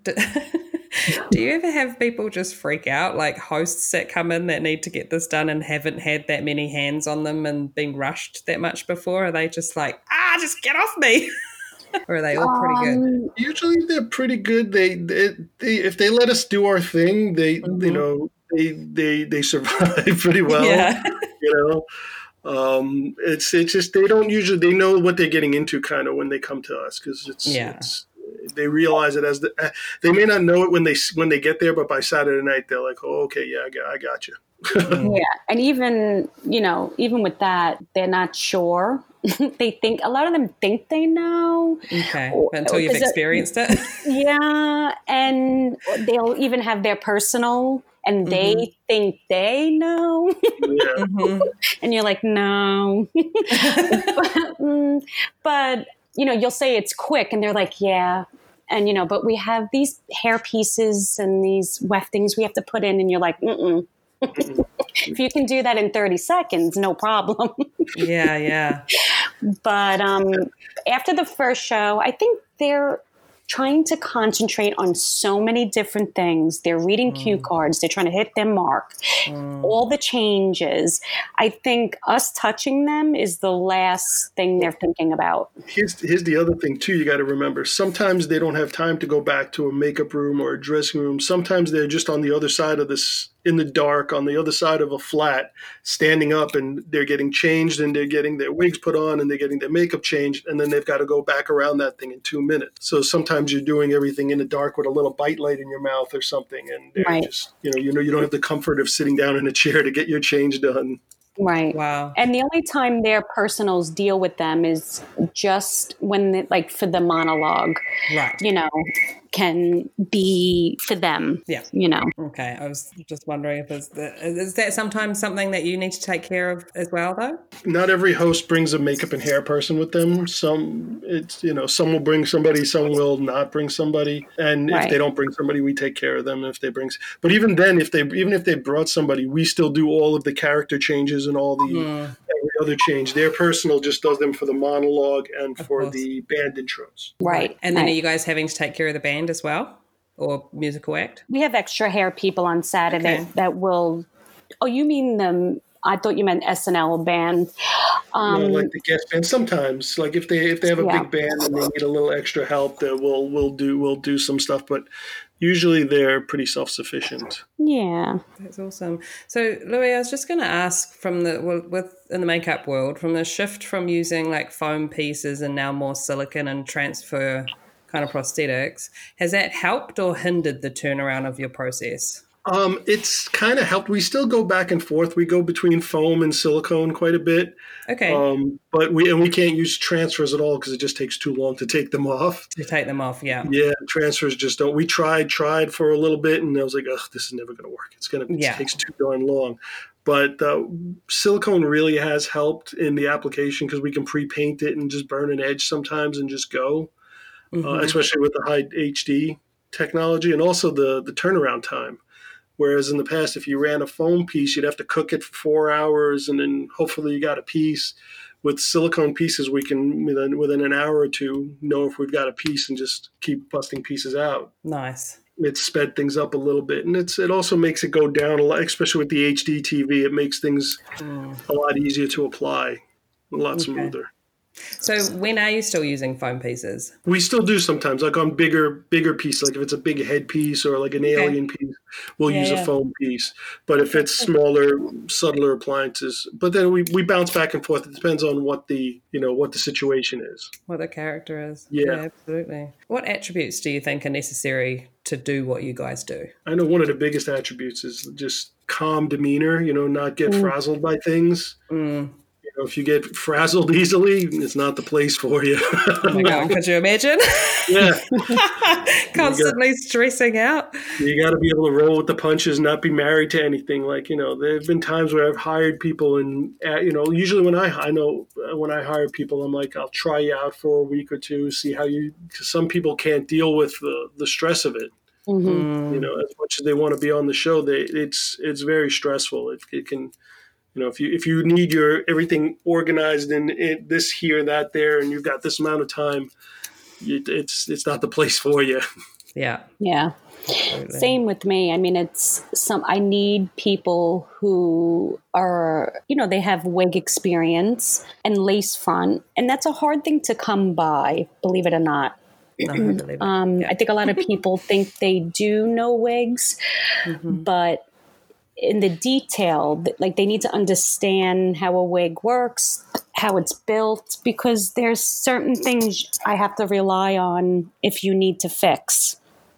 do, do you ever have people just freak out, like hosts that come in that need to get this done and haven't had that many hands on them and been rushed that much before? Are they just like, ah, just get off me? or are they all pretty good? Um, Usually they're pretty good. They, they, they if they let us do our thing, they Mm-hmm. you know they they they survive pretty well. yeah. you know um it's it's just they don't usually they know what they're getting into kind of when they come to us because it's Yeah. it's they realize it as the uh, they may not know it when they when they get there but by saturday night they're like oh okay yeah i got, I got you Yeah, and even you know, even with that, they're not sure. they think a lot of them think they know. Okay. Until you've experienced it. Yeah, and they'll even have their personal, and they think they know, yeah Mhm. and you're like, no. Mm, but you know, you'll say it's quick, and they're like, yeah. And you know, but we have these hair pieces and these weftings we have to put in, and you're like, mm if you can do that in 30 seconds, no problem. yeah. Yeah. but um, after the first show, I think they're trying to concentrate on so many different things. They're reading cue mm. cards, they're trying to hit their mark, mm. all the changes. I think us touching them is the last thing they're thinking about. here's here's the other thing too you got to remember sometimes they don't have time to go back to a makeup room or a dressing room sometimes they're just on the other side of this in the dark on the other side of a flat standing up and they're getting changed and they're getting their wigs put on and they're getting their makeup changed and then they've got to go back around that thing in two minutes so sometimes you're doing everything in the dark with a little bite light in your mouth or something and they're Right. just you know you know you don't have the comfort of sitting down in a chair to get your change done Right. Wow. And the only time their personals deal with them is just when, they, like, for the monologue. Right. you know, can be for them. Yeah. You know. Okay, I was just wondering if it's the, is that sometimes something that you need to take care of as well, though. Not every host brings a makeup and hair person with them. Some it's you know some will bring somebody, some will not bring somebody, and if they don't bring somebody, we take care of them. If they bring, but even then, if they even if they brought somebody, we still do all of the character changes and all the hmm. every other change. Their personal just does them for the monologue and for course. the band intros. Right. And then right. are you guys having to take care of the band as well, or musical act? we have extra hair people on Saturday Okay. that will. Oh, you mean the? I thought you meant SNL band. Um, you know, like the guest band. Sometimes, like if they if they have a Yeah. big band and they need a little extra help, that we'll we'll do we'll do some stuff. But usually they're pretty self sufficient. yeah. That's awesome. So, Louie, I was just going to ask from the well, with in the makeup world, from the shift from using like foam pieces and now more silicon and transfer kind of prosthetics, has that helped or hindered the turnaround of your process? Um, it's kind of helped. We still go back and forth. We go between foam and silicone quite a bit. Okay, Um, but we and we can't use transfers at all because it just takes too long to take them off. to take them off, yeah. Yeah, transfers just don't. We tried, tried for a little bit, and I was like, "Ugh, this is never going to work. It's gonna, it Yeah. takes too darn long." But uh, silicone really has helped in the application because we can pre-paint it and just burn an edge sometimes and just go, uh, Mhm. especially with the high HD technology and also the the turnaround time. Whereas in the past, if you ran a foam piece, you'd have to cook it for four hours, and then hopefully you got a piece. With silicone pieces, we can within within an hour or two know if we've got a piece and just keep busting pieces out. Nice. It's sped things up a little bit, and it's it also makes it go down a lot, especially with the HD TV. It makes things a lot easier to apply, a lot smoother. So, when are you still using foam pieces? We still do sometimes, like on bigger bigger pieces, like if it's a big headpiece or like an alien piece, we'll Yeah, use yeah. a foam piece. But if it's smaller, subtler appliances, but then we, we bounce back and forth. It depends on what the you know what the situation is. What the character is? Yeah. absolutely. What attributes do you think are necessary to do what you guys do? I know one of the biggest attributes is just calm demeanor. You know, not get frazzled by things. Mm. You know, if you get frazzled easily, it's not the place for you. Oh my God, could you imagine? yeah, Constantly stressing out. you got to be able to roll with the punches, not be married to anything. Like you know, there have been times where I've hired people, and uh, you know, usually when I I know uh, when I hire people, I'm like, I'll try you out for a week or two, see how you. Cause some people can't deal with the the stress of it. Mhm. You know, as much as they want to be on the show, they it's it's very stressful. It, it can. You know, if you if you need your everything organized and it, this here, that there, and you've got this amount of time, it, it's it's not the place for you. Yeah. Yeah. absolutely. Same with me. I mean, it's some, I need people who are, you know, they have wig experience and lace front. And that's a hard thing to come by, believe it or not. No, I believe it. Um, I think a lot of people think they do know wigs, but in the detail, like they need to understand how a wig works, how it's built, because there's certain things I have to rely on if you need to fix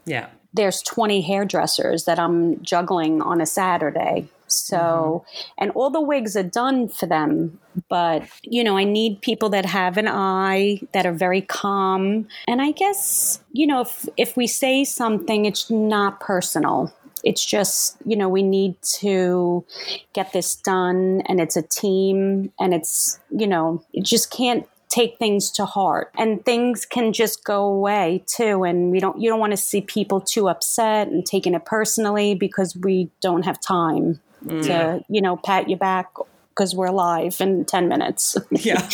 yeah. there's 20 hairdressers that I'm juggling on a Saturday. So, mm-hmm. and all the wigs are done for them. But, you know, I need people that have an eye, that are very calm. And I guess, you know, if, if we say something, it's not personal. It's just, you know, we need to get this done and it's a team and it's, you know, it just can't take things to heart. And things can just go away too and we don't you don't want to see people too upset and taking it personally because we don't have time mm. to you know pat you back because we're live in 10 minutes. Yeah.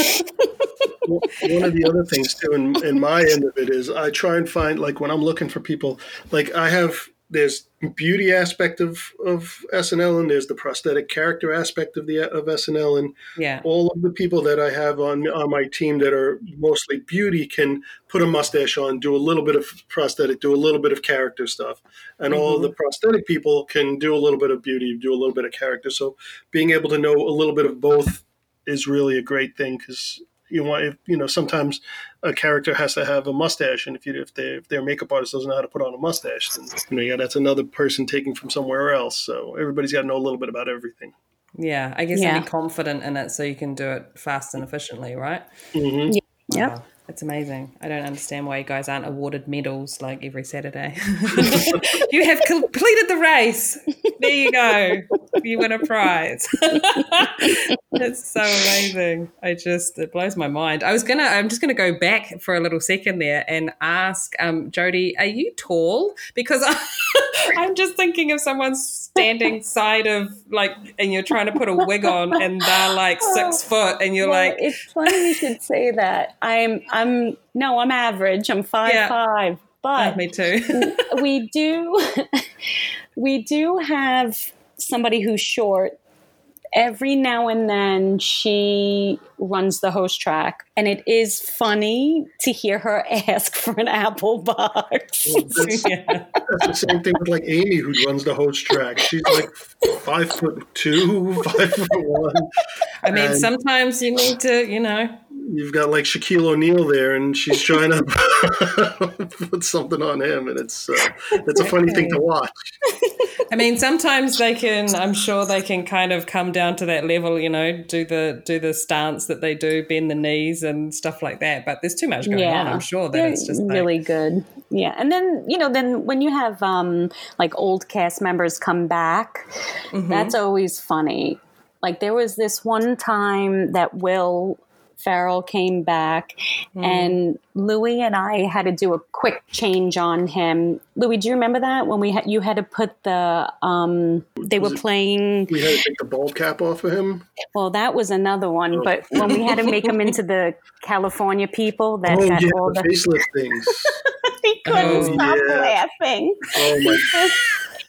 one of the other things too in, in my end of it is i try and find like when i'm looking for people like i have there's beauty aspect of of snl and there's the prosthetic character aspect of the of snl and Yeah. all of the people that i have on on my team that are mostly beauty can put a mustache on do a little bit of prosthetic do a little bit of character stuff. And all of the prosthetic people can do a little bit of beauty do a little bit of character. So being able to know a little bit of both is really a great thing because you want if, you know sometimes a character has to have a mustache and if you if, they, if their makeup artist doesn't know how to put on a mustache then you know yeah that's another person taking from somewhere else so everybody's got to know a little bit about everything Yeah. I guess Yeah. and be confident in it so you can do it fast and efficiently, right? hmm yep It's amazing. I don't understand why you guys aren't awarded medals like every Saturday. you have completed the race. There you go. You win a prize. it's so amazing. I just it blows my mind. I was gonna. I'm just gonna go back for a little second there and ask um, Jodi, are you tall? Because I, I'm just thinking of someone standing side of like, and you're trying to put a wig on, and they're like six oh, foot, and you're like, it's funny you should say that. I'm I'm no, I'm average. I'm five Yeah. five. oh, But me too. we do we do have somebody who's short every now and then she runs the host track and it is funny to hear her ask for an apple box oh, That's, Yeah. that's the same thing with like Amy, who runs the host track. She's like five foot two, five foot one. I mean, And- sometimes you need to, you know, You've got like Shaquille O'Neal there, and she's trying to put something on him, and it's uh, it's a funny thing to watch. I mean, sometimes they can. I'm sure they can kind of come down to that level. You know, do the do the stance that they do, bend the knees and stuff like that. But there's too much going on. I'm sure that They're it's just like, really good yeah and then you know then when you have um like old cast members come back Mm-hmm. that's always funny like there was this one time that will Farrell came back Mm. and Louie and I had to do a quick change on him. Louie, do you remember that when we had you had to put the um they were it- playing We had to take the bald cap off of him. well that was another one, but when we had to make him into the California people that oh got yeah, all the the facelift things. he couldn't Oh, stop yeah. laughing. Oh my!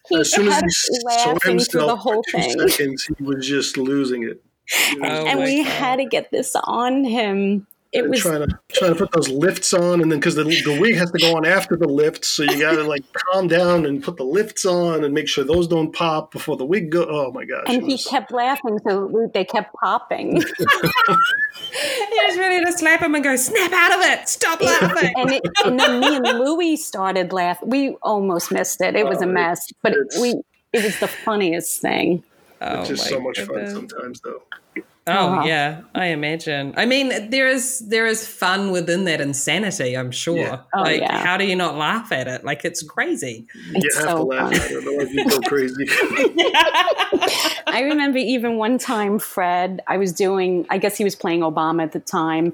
He As soon as he saw laughing through himself the whole for two thing. seconds, he was just losing it. He was Oh and we God. had to get this on him. It was trying to trying to put those lifts on, and then because the the wig has to go on after the lifts, so you got to like calm down and put the lifts on and make sure those don't pop before the wig go. Oh my gosh! and it he was- kept laughing, so they kept popping. he was just ready to slap him and go, snap out of it, stop laughing. and, it, and then me and Louie started laughing. We almost missed it. It was a Oh, mess, but it, we it was the funniest thing. Oh, it's just so much goodness. fun sometimes, though. Oh Uh-huh. yeah, I imagine. I mean, there is there is fun within that insanity. I'm sure. Yeah. Oh, like, yeah. how do you not laugh at it? Like, it's crazy. It's you have so to laugh fun. at it, otherwise you go crazy. I remember even one time, Fred, I was doing, I guess he was playing Obama at the time.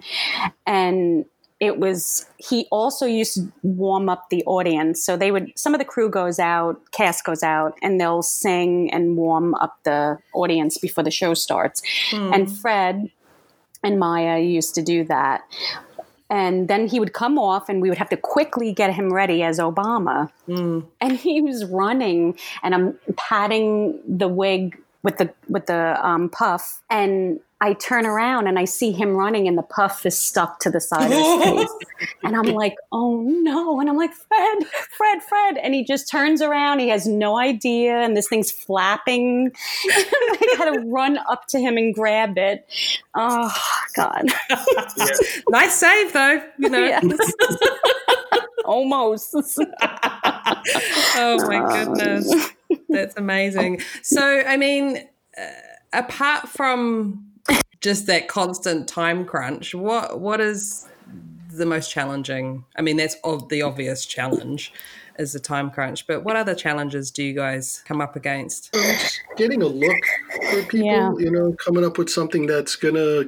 And it was, he also used to warm up the audience. So they would, some of the crew goes out, cast goes out, and they'll sing and warm up the audience before the show starts. And Fred and Maya used to do that. And then he would come off, and we would have to quickly get him ready as Obama and he was running and i'm patting the wig with the with the um, puff and i turn around and i see him running and the puff is stuck to the side of his face. And i'm like oh no. And i'm like fred fred fred. And he just turns around. He has no idea. And this thing's flapping. I gotta run up to him and grab it. Oh god. Yeah. nice save though. You know. yes. Almost. Oh my goodness. That's amazing. So i mean uh, apart from just that constant time crunch what what is the most challenging i mean that's of the obvious challenge is the time crunch but what other challenges do you guys come up against Getting a look for people, Yeah. you know, coming up with something that's gonna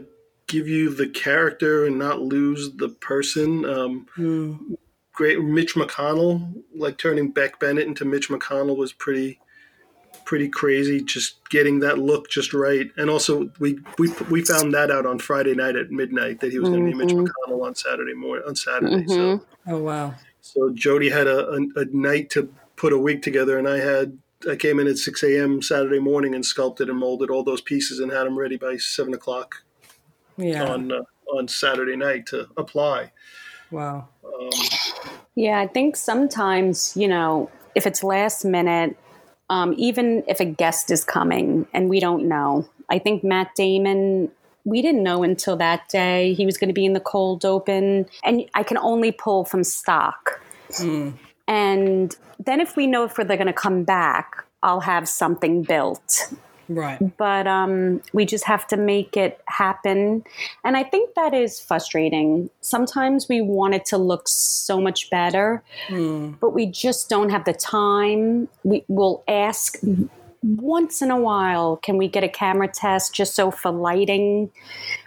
give you the character and not lose the person. Um, Great, Mitch McConnell, like turning Beck Bennett into Mitch McConnell was pretty, pretty crazy. Just getting that look just right, and also we we we found that out on Friday night at midnight that he was going to be Mitch mm-hmm. McConnell on Saturday morning on Saturday. So mm-hmm. oh wow so Jodi had a, a, a night to put a wig together, and I had I came in at six a.m. Saturday morning and sculpted and molded all those pieces and had them ready by seven o'clock yeah on uh, on Saturday night to apply. wow um, Yeah, I think sometimes, you know, if it's last minute, um, even if a guest is coming and we don't know, I think Matt Damon, we didn't know until that day he was going to be in the cold open. And I can only pull from stock. And then if we know if they're going to come back, I'll have something built. Right. but um, we just have to make it happen. And I think that is frustrating. Sometimes we want it to look so much better, but we just don't have the time. We will ask once in a while, can we get a camera test just so for lighting?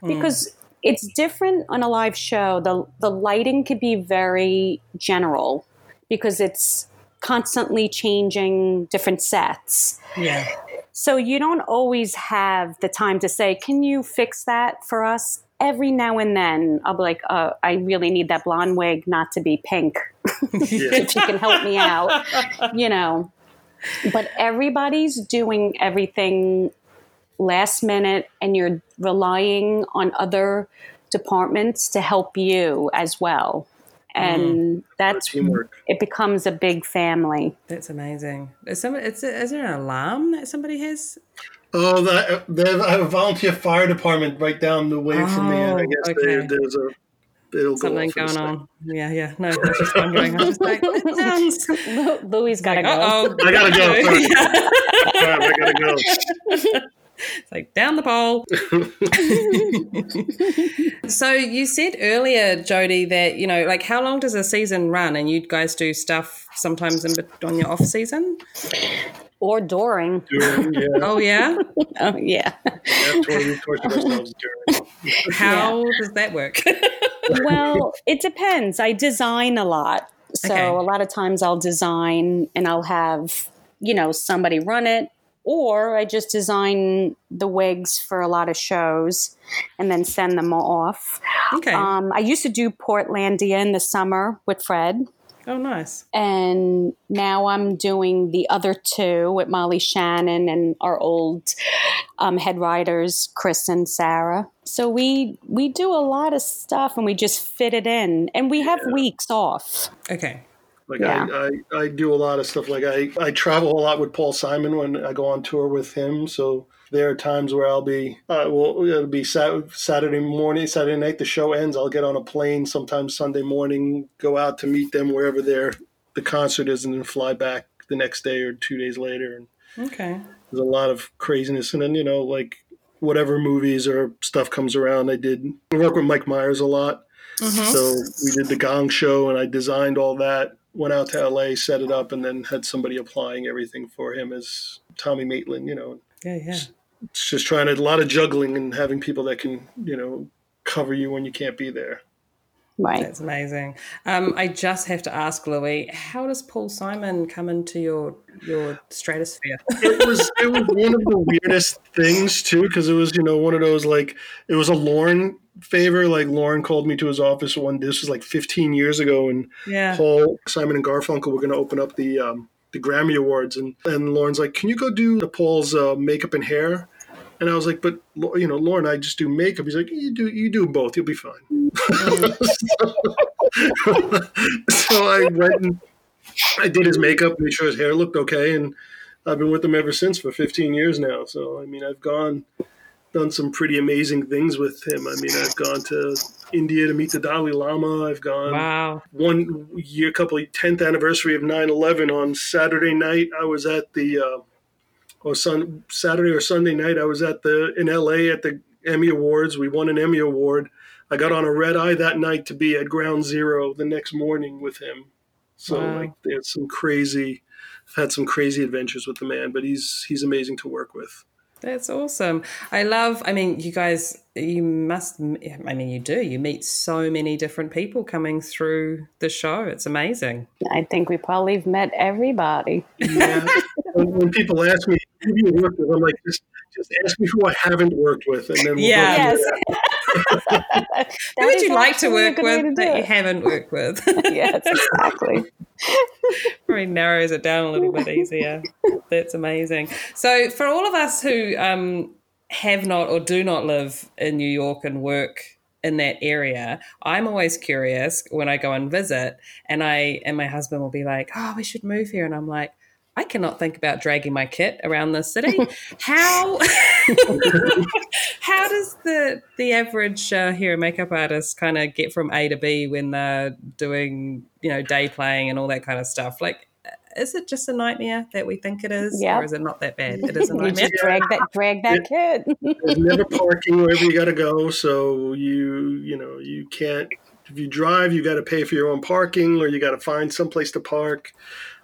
Because it's different on a live show. The the lighting could be very general because it's constantly changing different sets. Yeah. So you don't always have the time to say, "Can you fix that for us?" Every now and then, I'll be like, uh, "I really need that blonde wig not to be pink. if you can help me out, you know." But everybody's doing everything last minute, and you're relying on other departments to help you as well, Mm-hmm. and that's Teamwork. it becomes a big family. That's amazing. Is, some, it's, is there an alarm that somebody has? Oh, the, they have, a volunteer fire department right down the way from me, and I Oh, guess okay. there, there's a it'll Something go off in a going on. Yeah, yeah. No, I was just wondering. I was like, that sounds Lu- Louie got to like, go. uh-oh. I gotta go. Sorry. Yeah. All right, I gotta go. It's like down the pole. so you said earlier, Jodi, that you know, like how long does a season run? And you guys do stuff sometimes in on your off season. or during. During, yeah, Oh yeah, Oh yeah. yeah, torture, torture during. how does that work? well, it depends. I design a lot. So Okay. a lot of times I'll design and I'll have, you know, somebody run it or I just design the wigs for a lot of shows and then send them off. okay. Um, I used to do Portlandia in the summer with Fred. oh nice. and now I'm doing the other two with Molly Shannon and our old um, head writers, Chris and Sarah. So we we do a lot of stuff and we just fit it in, and we have weeks off. Okay. Like Yeah. I, I, I do a lot of stuff. Like I, I travel a lot with Paul Simon when I go on tour with him. So there are times where I'll be, uh, well, it'll be Sat- Saturday morning, Saturday night. The show ends. I'll get on a plane sometimes Sunday morning, go out to meet them wherever their the concert is, and then fly back the next day or two days later. And Okay. there's a lot of craziness. And then you know, like whatever movies or stuff comes around, I did I work with Mike Myers a lot. So we did the Gong Show, and I designed all that. Went out to LA, set it up, and then had somebody applying everything for him as Tommy Maitland. You know, Yeah, yeah. it's just trying to a lot of juggling and having people that can you know cover you when you can't be there. Right. That's amazing. Um, I just have to ask Louie, how does Paul Simon come into your your stratosphere? it was it was one of the weirdest things too because it was you know one of those like it was a Lorne favor like Lorne called me to his office one this was like 15 years ago and Yeah. Paul Simon and Garfunkel were going to open up the um, the Grammy Awards and and Lorne's like can you go do Paul's uh, makeup and hair and I was like but you know Lorne I just do makeup he's like you do you do both you'll be fine so I went and I did his makeup, made sure his hair looked okay, and I've been with him ever since for 15 years now. So, I mean, I've gone, done some pretty amazing things with him. I mean, I've gone to India to meet the Dalai Lama. I've gone Wow. one year, couple, 10th anniversary of 9 11 on Saturday night. I was at the, uh, or sun, Saturday or Sunday night, I was at the, in LA at the Emmy Awards. We won an Emmy Award. I got on a red eye that night to be at ground zero the next morning with him. So Wow. like there's some crazy I've had some crazy adventures with the man, but he's he's amazing to work with. That's awesome. I love, I mean, you guys, you must, I mean, you do. You meet so many different people coming through the show. It's amazing. I think we probably have met everybody. Yeah. when, when people ask me who do you work with, I'm like just just ask me who I haven't worked with, and then we'll Yeah. go Yes. Who would you like to work good way to with do that you haven't worked with? yes, exactly. Probably narrows it down a little bit easier. That's amazing. So, for all of us who um, have not or do not live in New York and work in that area, I'm always curious when I go and visit, and I and my husband will be like, "Oh, we should move here," and I'm like. I cannot think about dragging my kit around the city. How how does the the average uh, hair makeup artist kind of get from A to B when they're doing you know day playing and all that kind of stuff? Like, is it just a nightmare that we think it is, Yep. or is it not that bad? It is a You nightmare. just drag that drag that kit. There's never parking wherever you got to go, so you you know you can't. If you drive, you got to pay for your own parking, or you got to find someplace to park.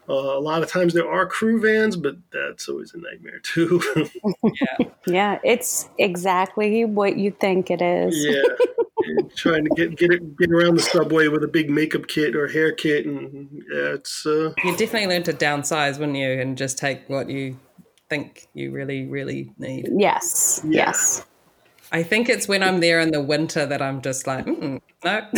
Uh, a lot of times there are crew vans, but that's always a nightmare too. yeah, it's exactly what you think it is. yeah, You're trying to get get it get around the subway with a big makeup kit or hair kit, and yeah, it's uh, You definitely learn to downsize, wouldn't you, and just take what you think you really, really need. Yes. Yeah. Yes. I think it's when I'm there in the winter that I'm just like, mm, no.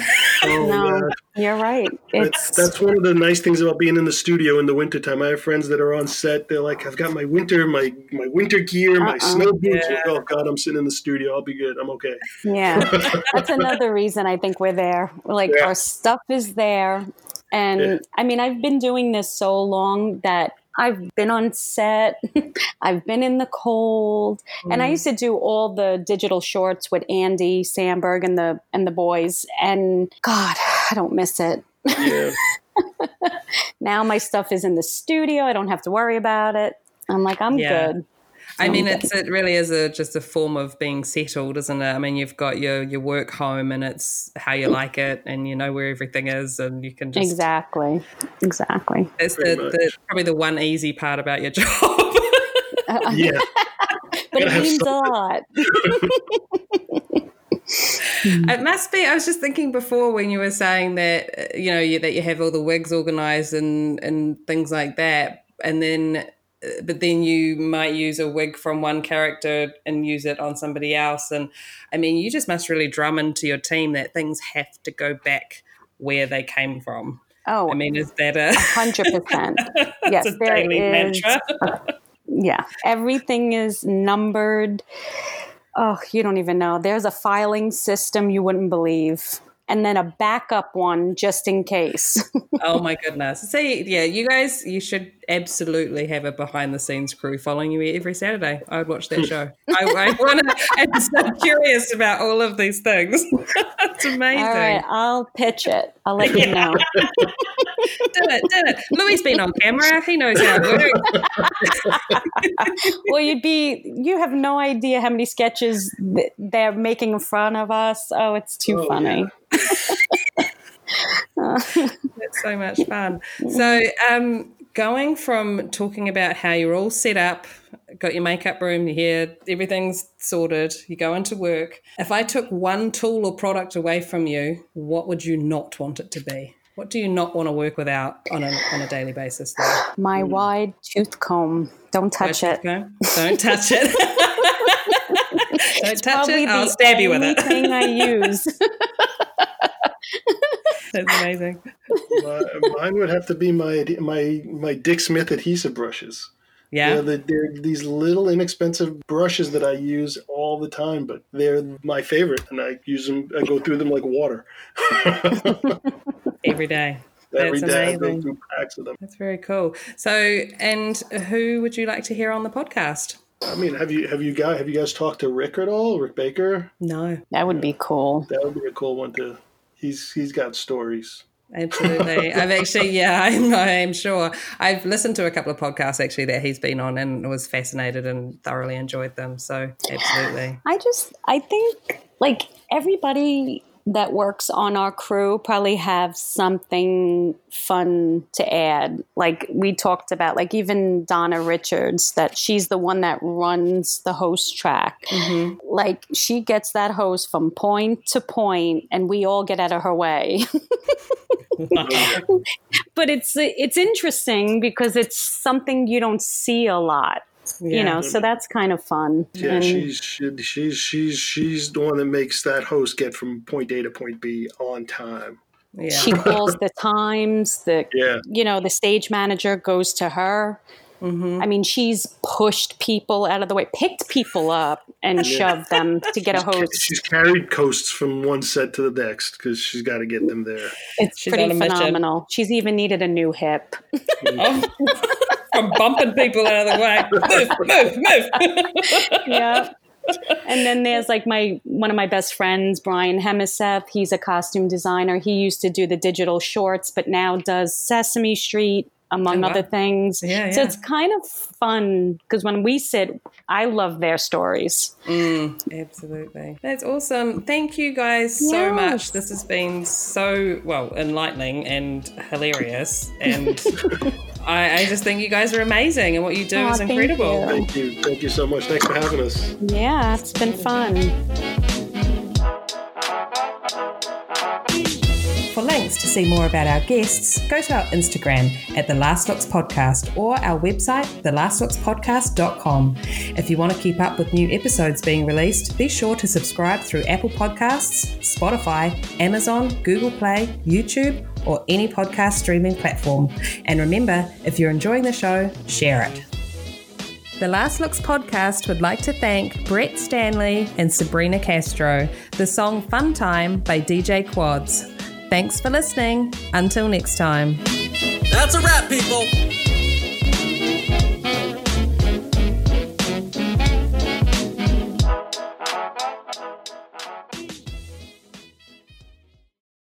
oh, No, yeah. you're right. That's, It's that's one of the nice things about being in the studio in the wintertime. I have friends that are on set. They're like, I've got my winter, my my winter gear, my Uh-uh. snow boots. Yeah. Oh God, I'm sitting in the studio. I'll be good. I'm okay. yeah. That's another reason I think we're there. Like Yeah. our stuff is there. And Yeah. I mean, I've been doing this so long that I've been on set, I've been in the cold, and I mm. used to do all the digital shorts with Andy Samberg and the and the boys. And God, I don't miss it. Yeah. Now my stuff is in the studio. I don't have to worry about it. I'm like, I'm Yeah. good. I mean, it's it really is a just a form of being settled, isn't it? I mean, you've got your your work home, and it's how you like it, and you know where everything is, and you can just Exactly. Exactly. It's the, the probably the one easy part about your job. Yeah. But it Gotta means a lot. It must be. I was just thinking before when you were saying that uh, you know you, that you have all the wigs organized and and things like that, and then uh, but then you might use a wig from one character and use it on somebody else, and I mean you just must really drum into your team that things have to go back where they came from. Oh, I mean, is that a hundred percent. Yes, a there daily is. mantra? Yeah, everything is numbered. Oh, you don't even know. There's a filing system you wouldn't believe, and then a backup one just in case. Oh my goodness. See, yeah, you guys, you should absolutely have a behind the scenes crew following you every Saturday. I would watch that show. I, I want to, I'm so curious about all of these things. it's amazing. All right, I'll pitch it. I'll let you know. Did it, did it. Louie's been on camera. He knows how it works. well, you'd be. You have no idea how many sketches th- they're making in front of us. Oh, it's too Oh, funny. It's so much fun. So, um, going from talking about how you're all set up, got your makeup room, here, everything's sorted, you go into work. If I took one tool or product away from you, what would you not want it to be? What do you not want to work without on a, on a daily basis? Though? My hmm. wide tooth comb. Don't touch it. Okay? Don't touch it. Don't touch Probably it. I'll the stab you with only it. thing I use. That's amazing. My, mine would have to be my my my Dick Smith adhesive brushes. Yeah. Yeah, they're, they're these little inexpensive brushes that I use all the time, but they're my favorite, and I use them. I go through them like water Every day. every That's day. I go through packs of them. That's very cool. So, and who would you like to hear on the podcast? I mean, have you have you guys have you guys talked to Rick at all? Rick Baker? No, That would be cool. That would be a cool one to. He's he's got stories. absolutely. I've actually, yeah, I'm, I'm sure. I've listened to a couple of podcasts actually that he's been on and was fascinated and thoroughly enjoyed them. So, absolutely. I just, I think like everybody that works on our crew probably have something fun to add. Like we talked about, like even Donna Richards, that she's the one that runs the host track. Mm-hmm. Like she gets that host from point to point, and we all get out of her way. but it's it's interesting because it's something you don't see a lot. Yeah. You know, so that's kind of fun. Yeah, And- she's she, she's she's she's the one that makes that host get from point A to point B on time. Yeah. she calls the times the Yeah. you know the stage manager goes to her Mm-hmm. i mean she's pushed people out of the way picked people up and shoved them to get a host She's carried coasts from one set to the next because she's got to get them there. it's She's pretty on a mission. phenomenal she's even needed a new hip Oh, from bumping people out of the way. Move, move, move. yeah and then there's like my one of my best friends brian hemesath he's a costume designer he used to do the digital shorts but now does sesame street among Oh, wow. other things. Yeah, So yeah. it's kind of fun because when we sit, I love their stories. Mm. Absolutely. That's awesome. Thank you guys so Yes. much. This has been so, well, enlightening and hilarious. And I, I just think you guys are amazing and what you do Aw, is thank incredible. you. Thank you. Thank you so much. Thanks for having us. Yeah, it's been fun. For links to see more about our guests, go to our Instagram at The Last Looks Podcast or our website, thelastlookspodcast.com. If you want to keep up with new episodes being released, be sure to subscribe through Apple Podcasts, Spotify, Amazon, Google Play, YouTube, or any podcast streaming platform. And remember, if you're enjoying the show, share it. The Last Looks podcast would like to thank Brett Stanley and Sabrina Castro. The song Fun Time by DJ Quads. Thanks for listening. Until next time. That's a wrap, people.